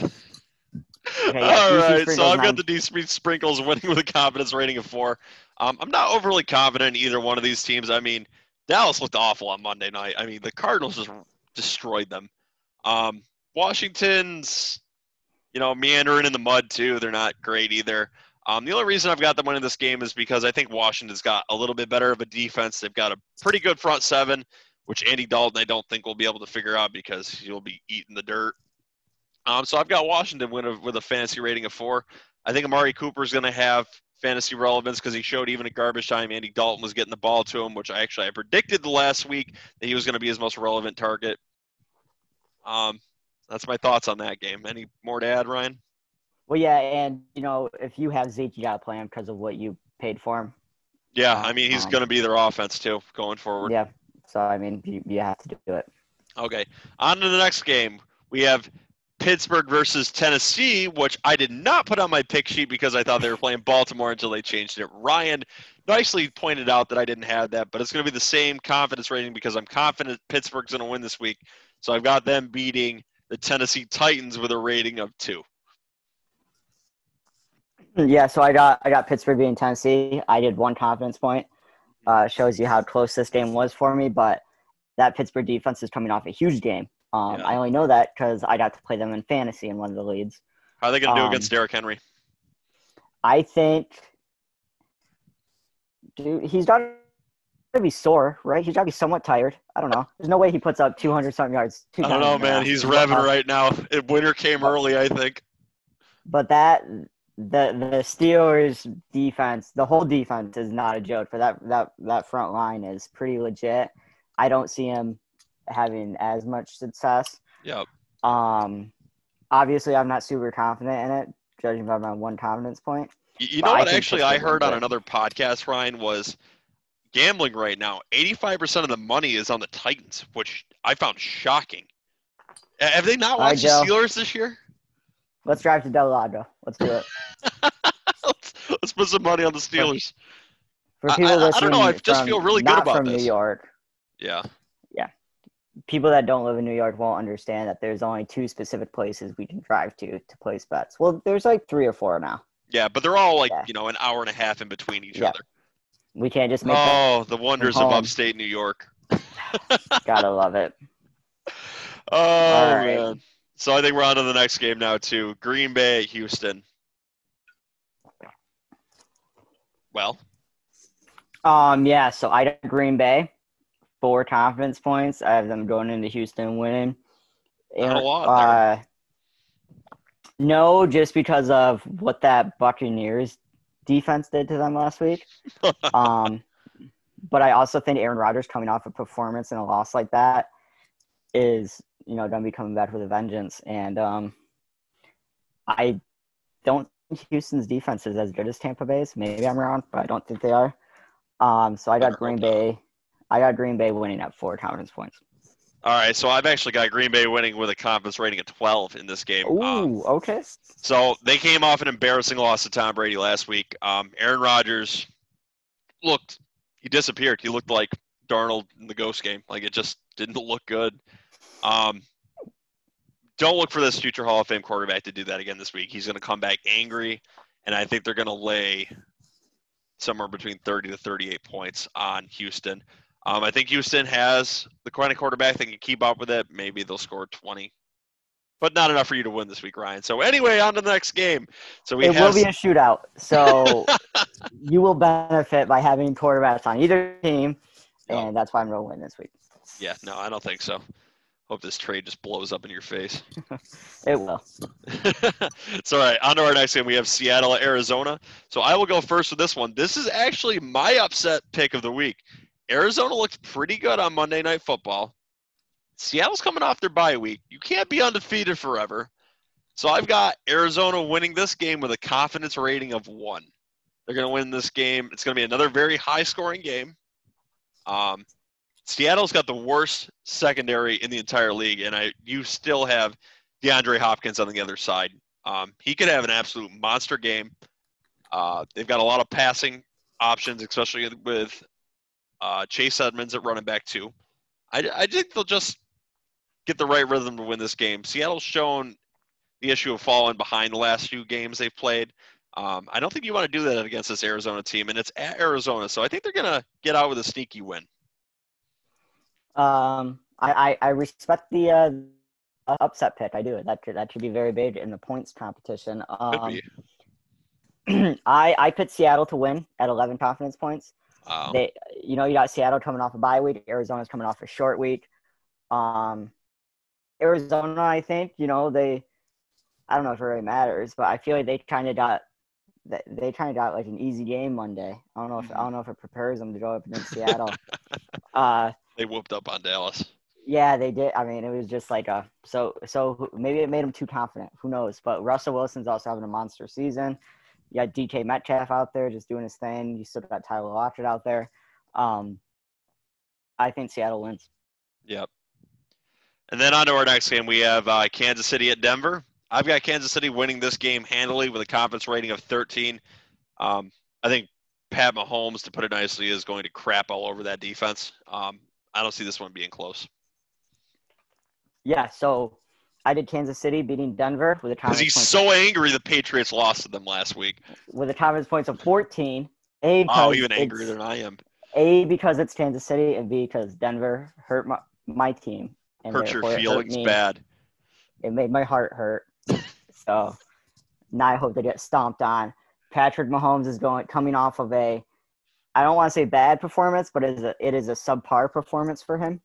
Okay, yeah, All DC right, so I've nine- got the DC Sprinkles winning with a confidence rating of four. Um, I'm not overly confident in either one of these teams. I mean, Dallas looked awful on Monday night. I mean, the Cardinals just destroyed them. Um, Washington's, you know, meandering in the mud too. They're not great either. Um, the only reason I've got them winning this game is because I think Washington's got a little bit better of a defense. They've got a pretty good front seven, which Andy Dalton I don't think will be able to figure out because he'll be eating the dirt. Um, so I've got Washington win with a fantasy rating of four. I think Amari Cooper is going to have fantasy relevance because he showed even at garbage time Andy Dalton was getting the ball to him, which I actually I predicted the last week that he was going to be his most relevant target. Um, that's my thoughts on that game. Any more to add, Ryan? Well, yeah, and you know, if you have Zeke, you gotta play him because of what you paid for him. Yeah, I mean he's Um, going to be their offense too going forward. Yeah. So I mean, you, you have to do it. Okay, on to the next game. We have Pittsburgh versus Tennessee, which I did not put on my pick sheet because I thought they were playing Baltimore until they changed it. Ryan nicely pointed out that I didn't have that, but it's going to be the same confidence rating because I'm confident Pittsburgh's going to win this week. So I've got them beating the Tennessee Titans with a rating of two. Yeah, so I got I got Pittsburgh beating Tennessee. I did one confidence point. Uh, shows you how close this game was for me, but that Pittsburgh defense is coming off a huge game. Um, Yeah. I only know that because I got to play them in fantasy in one of the leads. How are they going to do Um, against Derrick Henry? I think, dude, he's got to be sore, right? He's got to be somewhat tired. I don't know. There's no way he puts up 200 something yards. I don't know, man. He's revving uh, right now. Winter came early, I think. But that the the Steelers defense, the whole defense is not a joke. For that that that front line is pretty legit. I don't see him having as much success. Yep. Um, obviously, I'm not super confident in it, judging by my one confidence point. You, you know what? think Actually, I heard on another podcast, Ryan, was gambling right now. Eighty-five percent of the money is on the Titans, which I found shocking. Have they not All right, watched the Steelers this year? Let's drive to Del Lago. Let's do it. let's, let's put some money on the Steelers. For I- people I- I don't know, I just from- feel really good about from this. New York, Yeah. People that don't live in New York won't understand that there's only two specific places we can drive to to place bets. Well, there's like three or four now. Yeah, but they're all like, Yeah. you know, an hour and a half in between each Yeah. other. We can't just make. Oh, the wonders of upstate New York. Gotta love it. Oh, All right. man. So I think we're on to the next game now, too. Green Bay, Houston. Well, Um, yeah, so I got Green Bay, four confidence points. I have them going into Houston winning. Not a lot Uh, no, just because of what that Buccaneers defense did to them last week. um, but I also think Aaron Rodgers coming off a performance and a loss like that is, you know, going to be coming back with a vengeance. And um, I don't think Houston's defense is as good as Tampa Bay's. Maybe I'm wrong, but I don't think they are. Um, so I got Green. Bay. I got Green Bay winning at four confidence points. All right, so I've actually got Green Bay winning with a confidence rating of 12 in this game. Ooh, Um, okay. So they came off an embarrassing loss to Tom Brady last week. Um, Aaron Rodgers looked, he disappeared. He looked like Darnold in the Ghost game. Like it just didn't look good. Um, don't look for this future Hall of Fame quarterback to do that again this week. He's going to come back angry, and I think they're going to lay somewhere between 30 to 38 points on Houston. Um, I think Houston has the kind of quarterback that can keep up with it. Maybe they'll score 20, but not enough for you to win this week, Ryan. So anyway, on to the next game. So we it will be a shootout. So you will benefit by having quarterbacks on either team, and that's why I'm going to win this week. yeah, no, I don't think so. Hope this trade just blows up in your face. It will. it's all right. On to our next game. We have Seattle, Arizona. So I will go first with this one. This is actually my upset pick of the week. Arizona looked pretty good on Monday Night Football. Seattle's coming off their bye week. You can't be undefeated forever. So I've got Arizona winning this game with a confidence rating of one. They're going to win this game. It's going to be another very high scoring game. Um, Seattle's got the worst secondary in the entire league, and I you still have DeAndre Hopkins on the other side. Um, he could have an absolute monster game. Uh, they've got a lot of passing options, especially with uh, Chase Edmonds at running back too. I, I think they'll just get the right rhythm to win this game. Seattle's shown the issue of falling behind the last few games they've played. Um, I don't think you want to do that against this Arizona team, and it's at Arizona, so I think they're gonna get out with a sneaky win. Um, I, I, I respect the uh, upset pick. I do. That could, that should be very big in the points competition. Um. I I put Seattle to win at 11 confidence points. Um, They, you know, you got Seattle coming off a bye week. Arizona's coming off a short week. Um, Arizona, I think, you know, they, I don't know if it really matters, but I feel like they kind of got, they, they kind of got like an easy game Monday. I don't know if I don't know if it prepares them to go up against Seattle. uh, they whooped up on Dallas. yeah, they did. I mean, it was just like a so so maybe it made them too confident. Who knows? But Russell Wilson's also having a monster season. You got DK Metcalf out there just doing his thing. You still got Tyler Lockett out there. Um, I think Seattle wins. Yep. And then on to our next game, we have uh, Kansas City at Denver. I've got Kansas City winning this game handily with a confidence rating of 13. Um, I think Pat Mahomes, to put it nicely, is going to crap all over that defense. Um, I don't see this one being close Yeah. So I did Kansas City beating Denver with a because he's so angry the Patriots lost to them last week. with a confidence points of 14. A Oh, because even angrier it's- than I am. A because it's Kansas City, and B because Denver hurt my, my team. And Hurt your it hurt feelings bad. It made my heart hurt. so now I hope they get stomped on. Patrick Mahomes is going coming off of a I don't want to say bad performance, but it is a it is a subpar performance for him.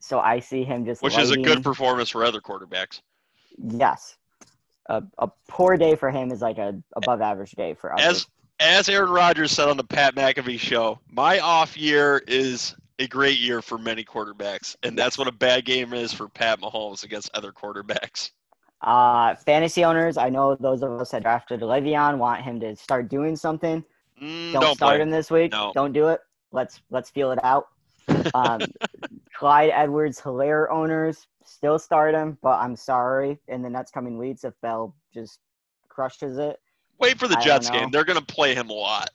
So I see him just Which is a good performance for other quarterbacks. yes. A, a poor day for him is like a above average day for others. As as Aaron Rodgers said on the Pat McAfee show, my off year is a great year for many quarterbacks, and that's what a bad game is for Pat Mahomes against other quarterbacks. Uh, fantasy owners, I know those of us that drafted Le'Veon want him to start doing something. Mm, Don't, don't start him this week. No. Don't do it. Let's let's feel it out. Um, Clyde Edwards Helaire owners still start him, but I'm sorry in the next coming weeks if Bell just crushes it. Wait for the I Jets game. They're going to play him a lot.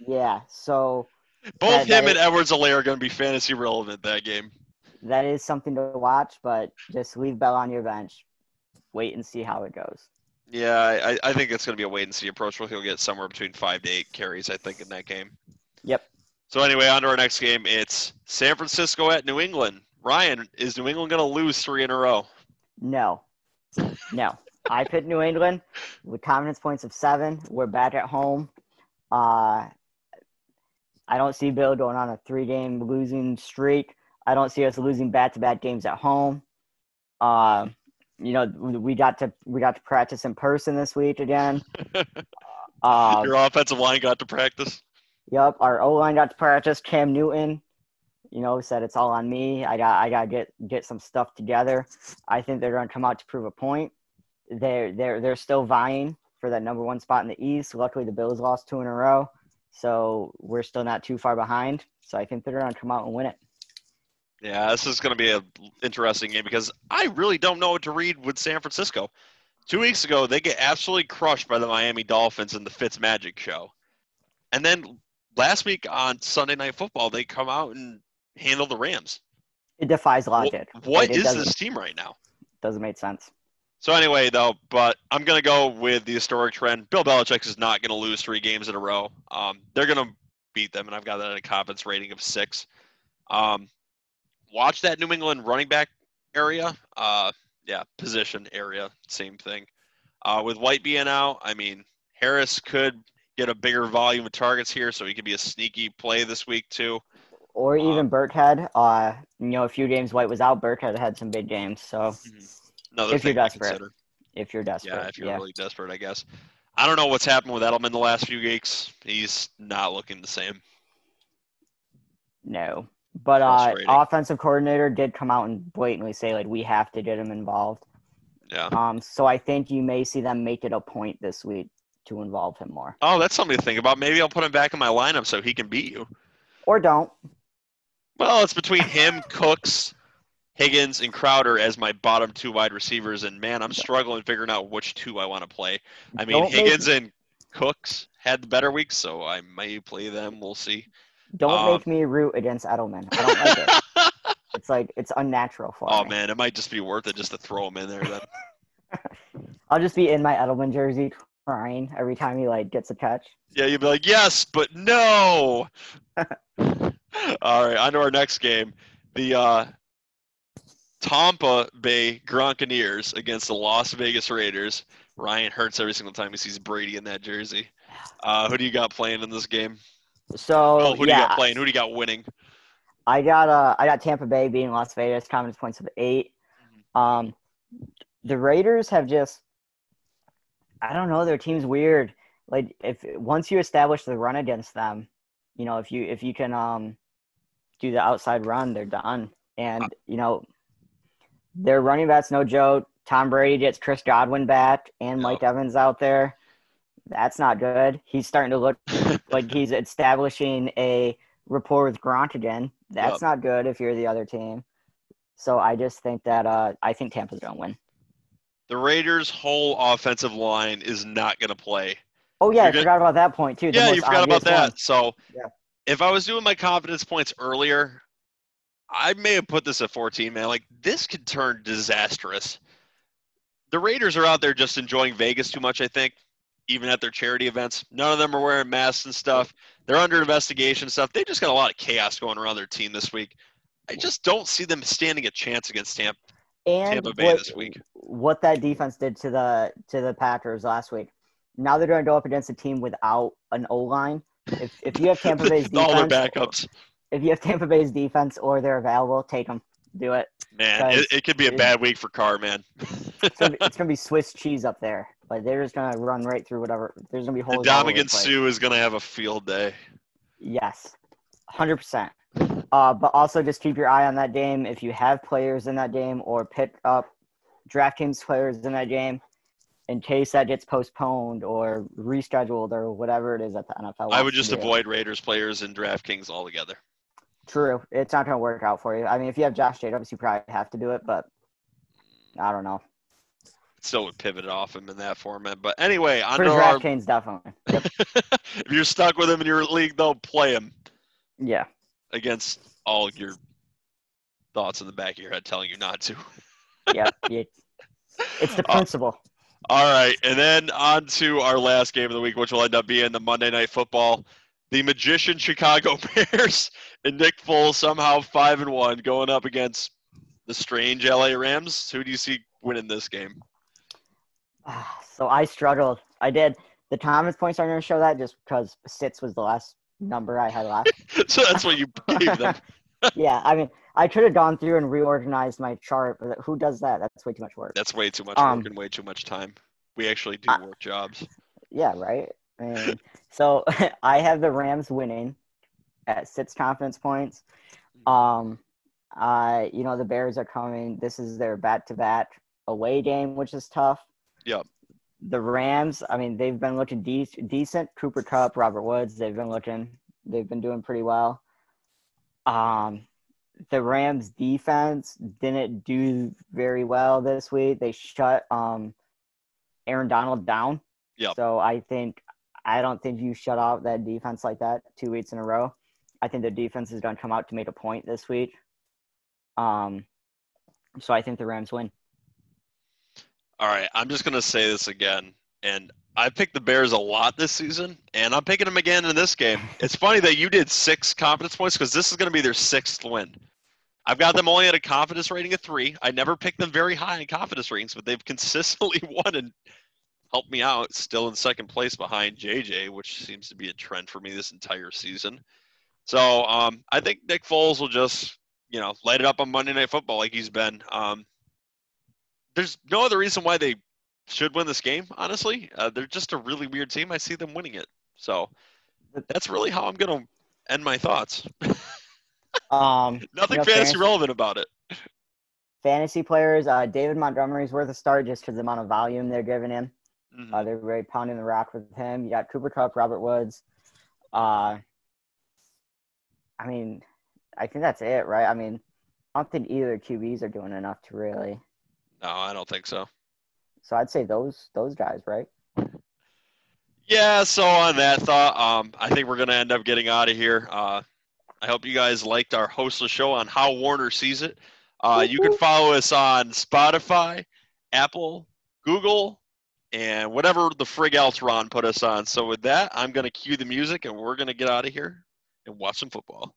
Yeah, so Both That- that him and is- Edwards Helaire are going to be fantasy relevant that game. that is something to watch, but just leave Bell on your bench. Wait and see how it goes. Yeah, I, I think it's going to be a wait and see approach where he'll get somewhere between five to eight carries, I think, in that game. Yep. So anyway, on to our next game. It's San Francisco at New England. Ryan, is New England going to lose three in a row? No. No. I picked New England with confidence points of seven. We're back at home. Uh, I don't see Bill going on a three-game losing streak. I don't see us losing back-to-back games at home. Uh, you know, we got to we got to practice in person this week again. Uh, Your offensive line got to practice. Yep, our O line got to practice. Cam Newton, you know, said it's all on me. I got I got to get get some stuff together. I think they're going to come out to prove a point. They're they're they're still vying for that number one spot in the East. Luckily, the Bills lost two in a row, so we're still not too far behind. So I think they're going to come out and win it. Yeah, this is going to be an interesting game because I really don't know what to read with San Francisco. Two weeks ago, they get absolutely crushed by the Miami Dolphins in the Fitz Magic show. And then last week on Sunday Night Football, they come out and handle the Rams. It defies logic. What, what is this team right now? Doesn't make sense. So anyway, though, but I'm going to go with the historic trend. Bill Belichick is not going to lose three games in a row. Um, they're going to beat them, and I've got that at a confidence rating of six. Um, watch that New England running back area. Uh, yeah, position area, same thing. Uh, with White being out, I mean, Harris could get a bigger volume of targets here, so he could be a sneaky play this week too. Or even um, Burkhead. Uh, you know, a few games White was out. Burkhead had some big games. So mm-hmm. if you're desperate, if you're desperate, yeah, if you're yeah. really desperate, I guess. I don't know what's happened with Edelman the last few weeks. He's not looking the same. No, but uh, offensive coordinator did come out and blatantly say like we have to get him involved. Yeah. Um. So I think you may see them make it a point this week to involve him more. Oh, that's something to think about. Maybe I'll put him back in my lineup so he can beat you. Or don't. Well, it's between him, Cooks, Higgins, and Crowder as my bottom two wide receivers, and man, I'm struggling figuring out which two I want to play. I mean, don't Higgins make... and Cooks had the better weeks, so I may play them. We'll see. Don't um, make me root against Edelman. I don't like it. it's like it's unnatural for oh, me. man, it might just be worth it just to throw him in there. Then I'll just be in my Edelman jersey crying every time he like gets a catch. Yeah, you'd be like, yes, but no. All right, on to our next game. The uh, Tampa Bay Gronkaneers against the Las Vegas Raiders. Ryan hurts every single time he sees Brady in that jersey. Uh, who do you got playing in this game? So oh, who do you got playing? Who do you got winning? I got uh I got Tampa Bay beating Las Vegas, confidence points of 8 mm-hmm. Um, the Raiders have just I don't know, their team's weird. Like if once you establish the run against them, you know, if you if you can um do the outside run, they're done. And you know, their running backs no joke. Tom Brady gets Chris Godwin back and Mike Evans out there. That's not good. He's starting to look like he's establishing a rapport with Gronk again. That's yep. not good if you're the other team. So I just think that uh, I think Tampa's gonna win. The Raiders' whole offensive line is not gonna play. Oh yeah, I forgot about that point too. yeah, you forgot about that. One. So yeah. if I was doing my confidence points earlier, I may have put this at 14, man. Like this could turn disastrous. The Raiders are out there just enjoying Vegas too much, I think even at their charity events. None of them are wearing masks and stuff. They're under investigation and stuff. They just got a lot of chaos going around their team this week. I just don't see them standing a chance against Tampa, and what. What that defense did to the to the Packers last week. Now they're going to go up against a team without an O line. If if you have Tampa Bay's defense, all their backups. If you have Tampa Bay's defense or they're available, take them. Do it. Man, it, it could be a bad week for Carr, man. it's, gonna be, it's gonna be Swiss cheese up there. Like they're just gonna run right through whatever. There's gonna be holes. Ndamukong Suh is gonna have a field day. Yes, hundred percent. Uh, but also just keep your eye on that game. If you have players in that game, or pick up DraftKings players in that game, in case that gets postponed or rescheduled or whatever it is at the NFL. I would just avoid Raiders players in DraftKings altogether. True, it's not going to work out for you. I mean, if you have Josh Jacobs, you probably have to do it, but I don't know still would pivot off him in that format. But anyway, on DraftKings, definitely. Yep. if you're stuck with him in your league, though, play him. Yeah. Against all your thoughts in the back of your head telling you not to. yeah, it's the uh, principle. Uh, all right, and then on to our last game of the week, which will end up being the Monday Night Football. The magician Chicago Bears and Nick Foles somehow five and one going up against the strange LA Rams. Who do you see winning this game? So I struggled. I did. The Thomas points aren't going to show that just because Sitz was the last number I had last. so that's what you gave them. yeah, I mean, I could have gone through and reorganized my chart, but who does that? That's way too much work. That's way too much Um, work and way too much time. We actually do I- work jobs. Yeah, right. I mean, so I have the Rams winning at six confidence points. Um, uh, you know the Bears are coming. This is their bat-to-bat away game, which is tough. Yep. The Rams, I mean, they've been looking de- decent. Cooper Kupp, Robert Woods, they've been looking. They've been doing pretty well. Um, the Rams defense didn't do very well this week. They shut um Aaron Donald down. Yep. So I think I don't think you shut out that defense like that two weeks in a row. I think the defense is going to come out to make a point this week. Um, so I think the Rams win. All right, I'm just gonna say this again, and I picked the Bears a lot this season, and I'm picking them again in this game. It's funny that you did six confidence points because this is gonna be their sixth win. I've got them only at a confidence rating of three. I never picked them very high in confidence ratings, but they've consistently won and helped me out. Still in second place behind JJ, which seems to be a trend for me this entire season. So um, I think Nick Foles will just, you know, light it up on Monday Night Football like he's been. Um, there's no other reason why they should win this game. Honestly, uh, they're just a really weird team. I see them winning it. So that's really how I'm gonna end my thoughts. Um, Nothing fantasy fantasy- relevant about it. fantasy players, uh, David Montgomery's worth a start just because the amount of volume they're giving him. Mhm. Uh, they're really pounding the rock with him. You got Cooper Kupp, Robert Woods. Uh, I mean, I think that's it, right? I mean, I don't think either QBs are doing enough to really. No, I don't think so. So I'd say those those guys, right? Yeah, so on that thought, um, I think we're going to end up getting out of here. Uh, I hope you guys liked our hostless show on how Warner sees it. Uh, you can follow us on Spotify, Apple, Google, and whatever the frig else Ron put us on. So with that, I'm going to cue the music and we're going to get out of here and watch some football.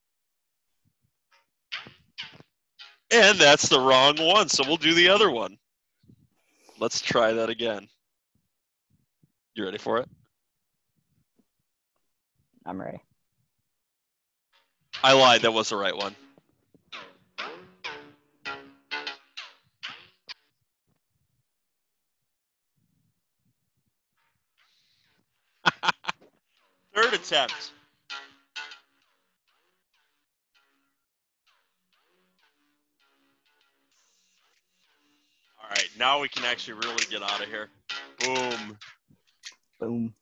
And that's the wrong one, so we'll do the other one. Let's try that again. You ready for it? I'm ready. I lied. That was the right one. Third attempt. Now we can actually really get out of here. Boom. Boom.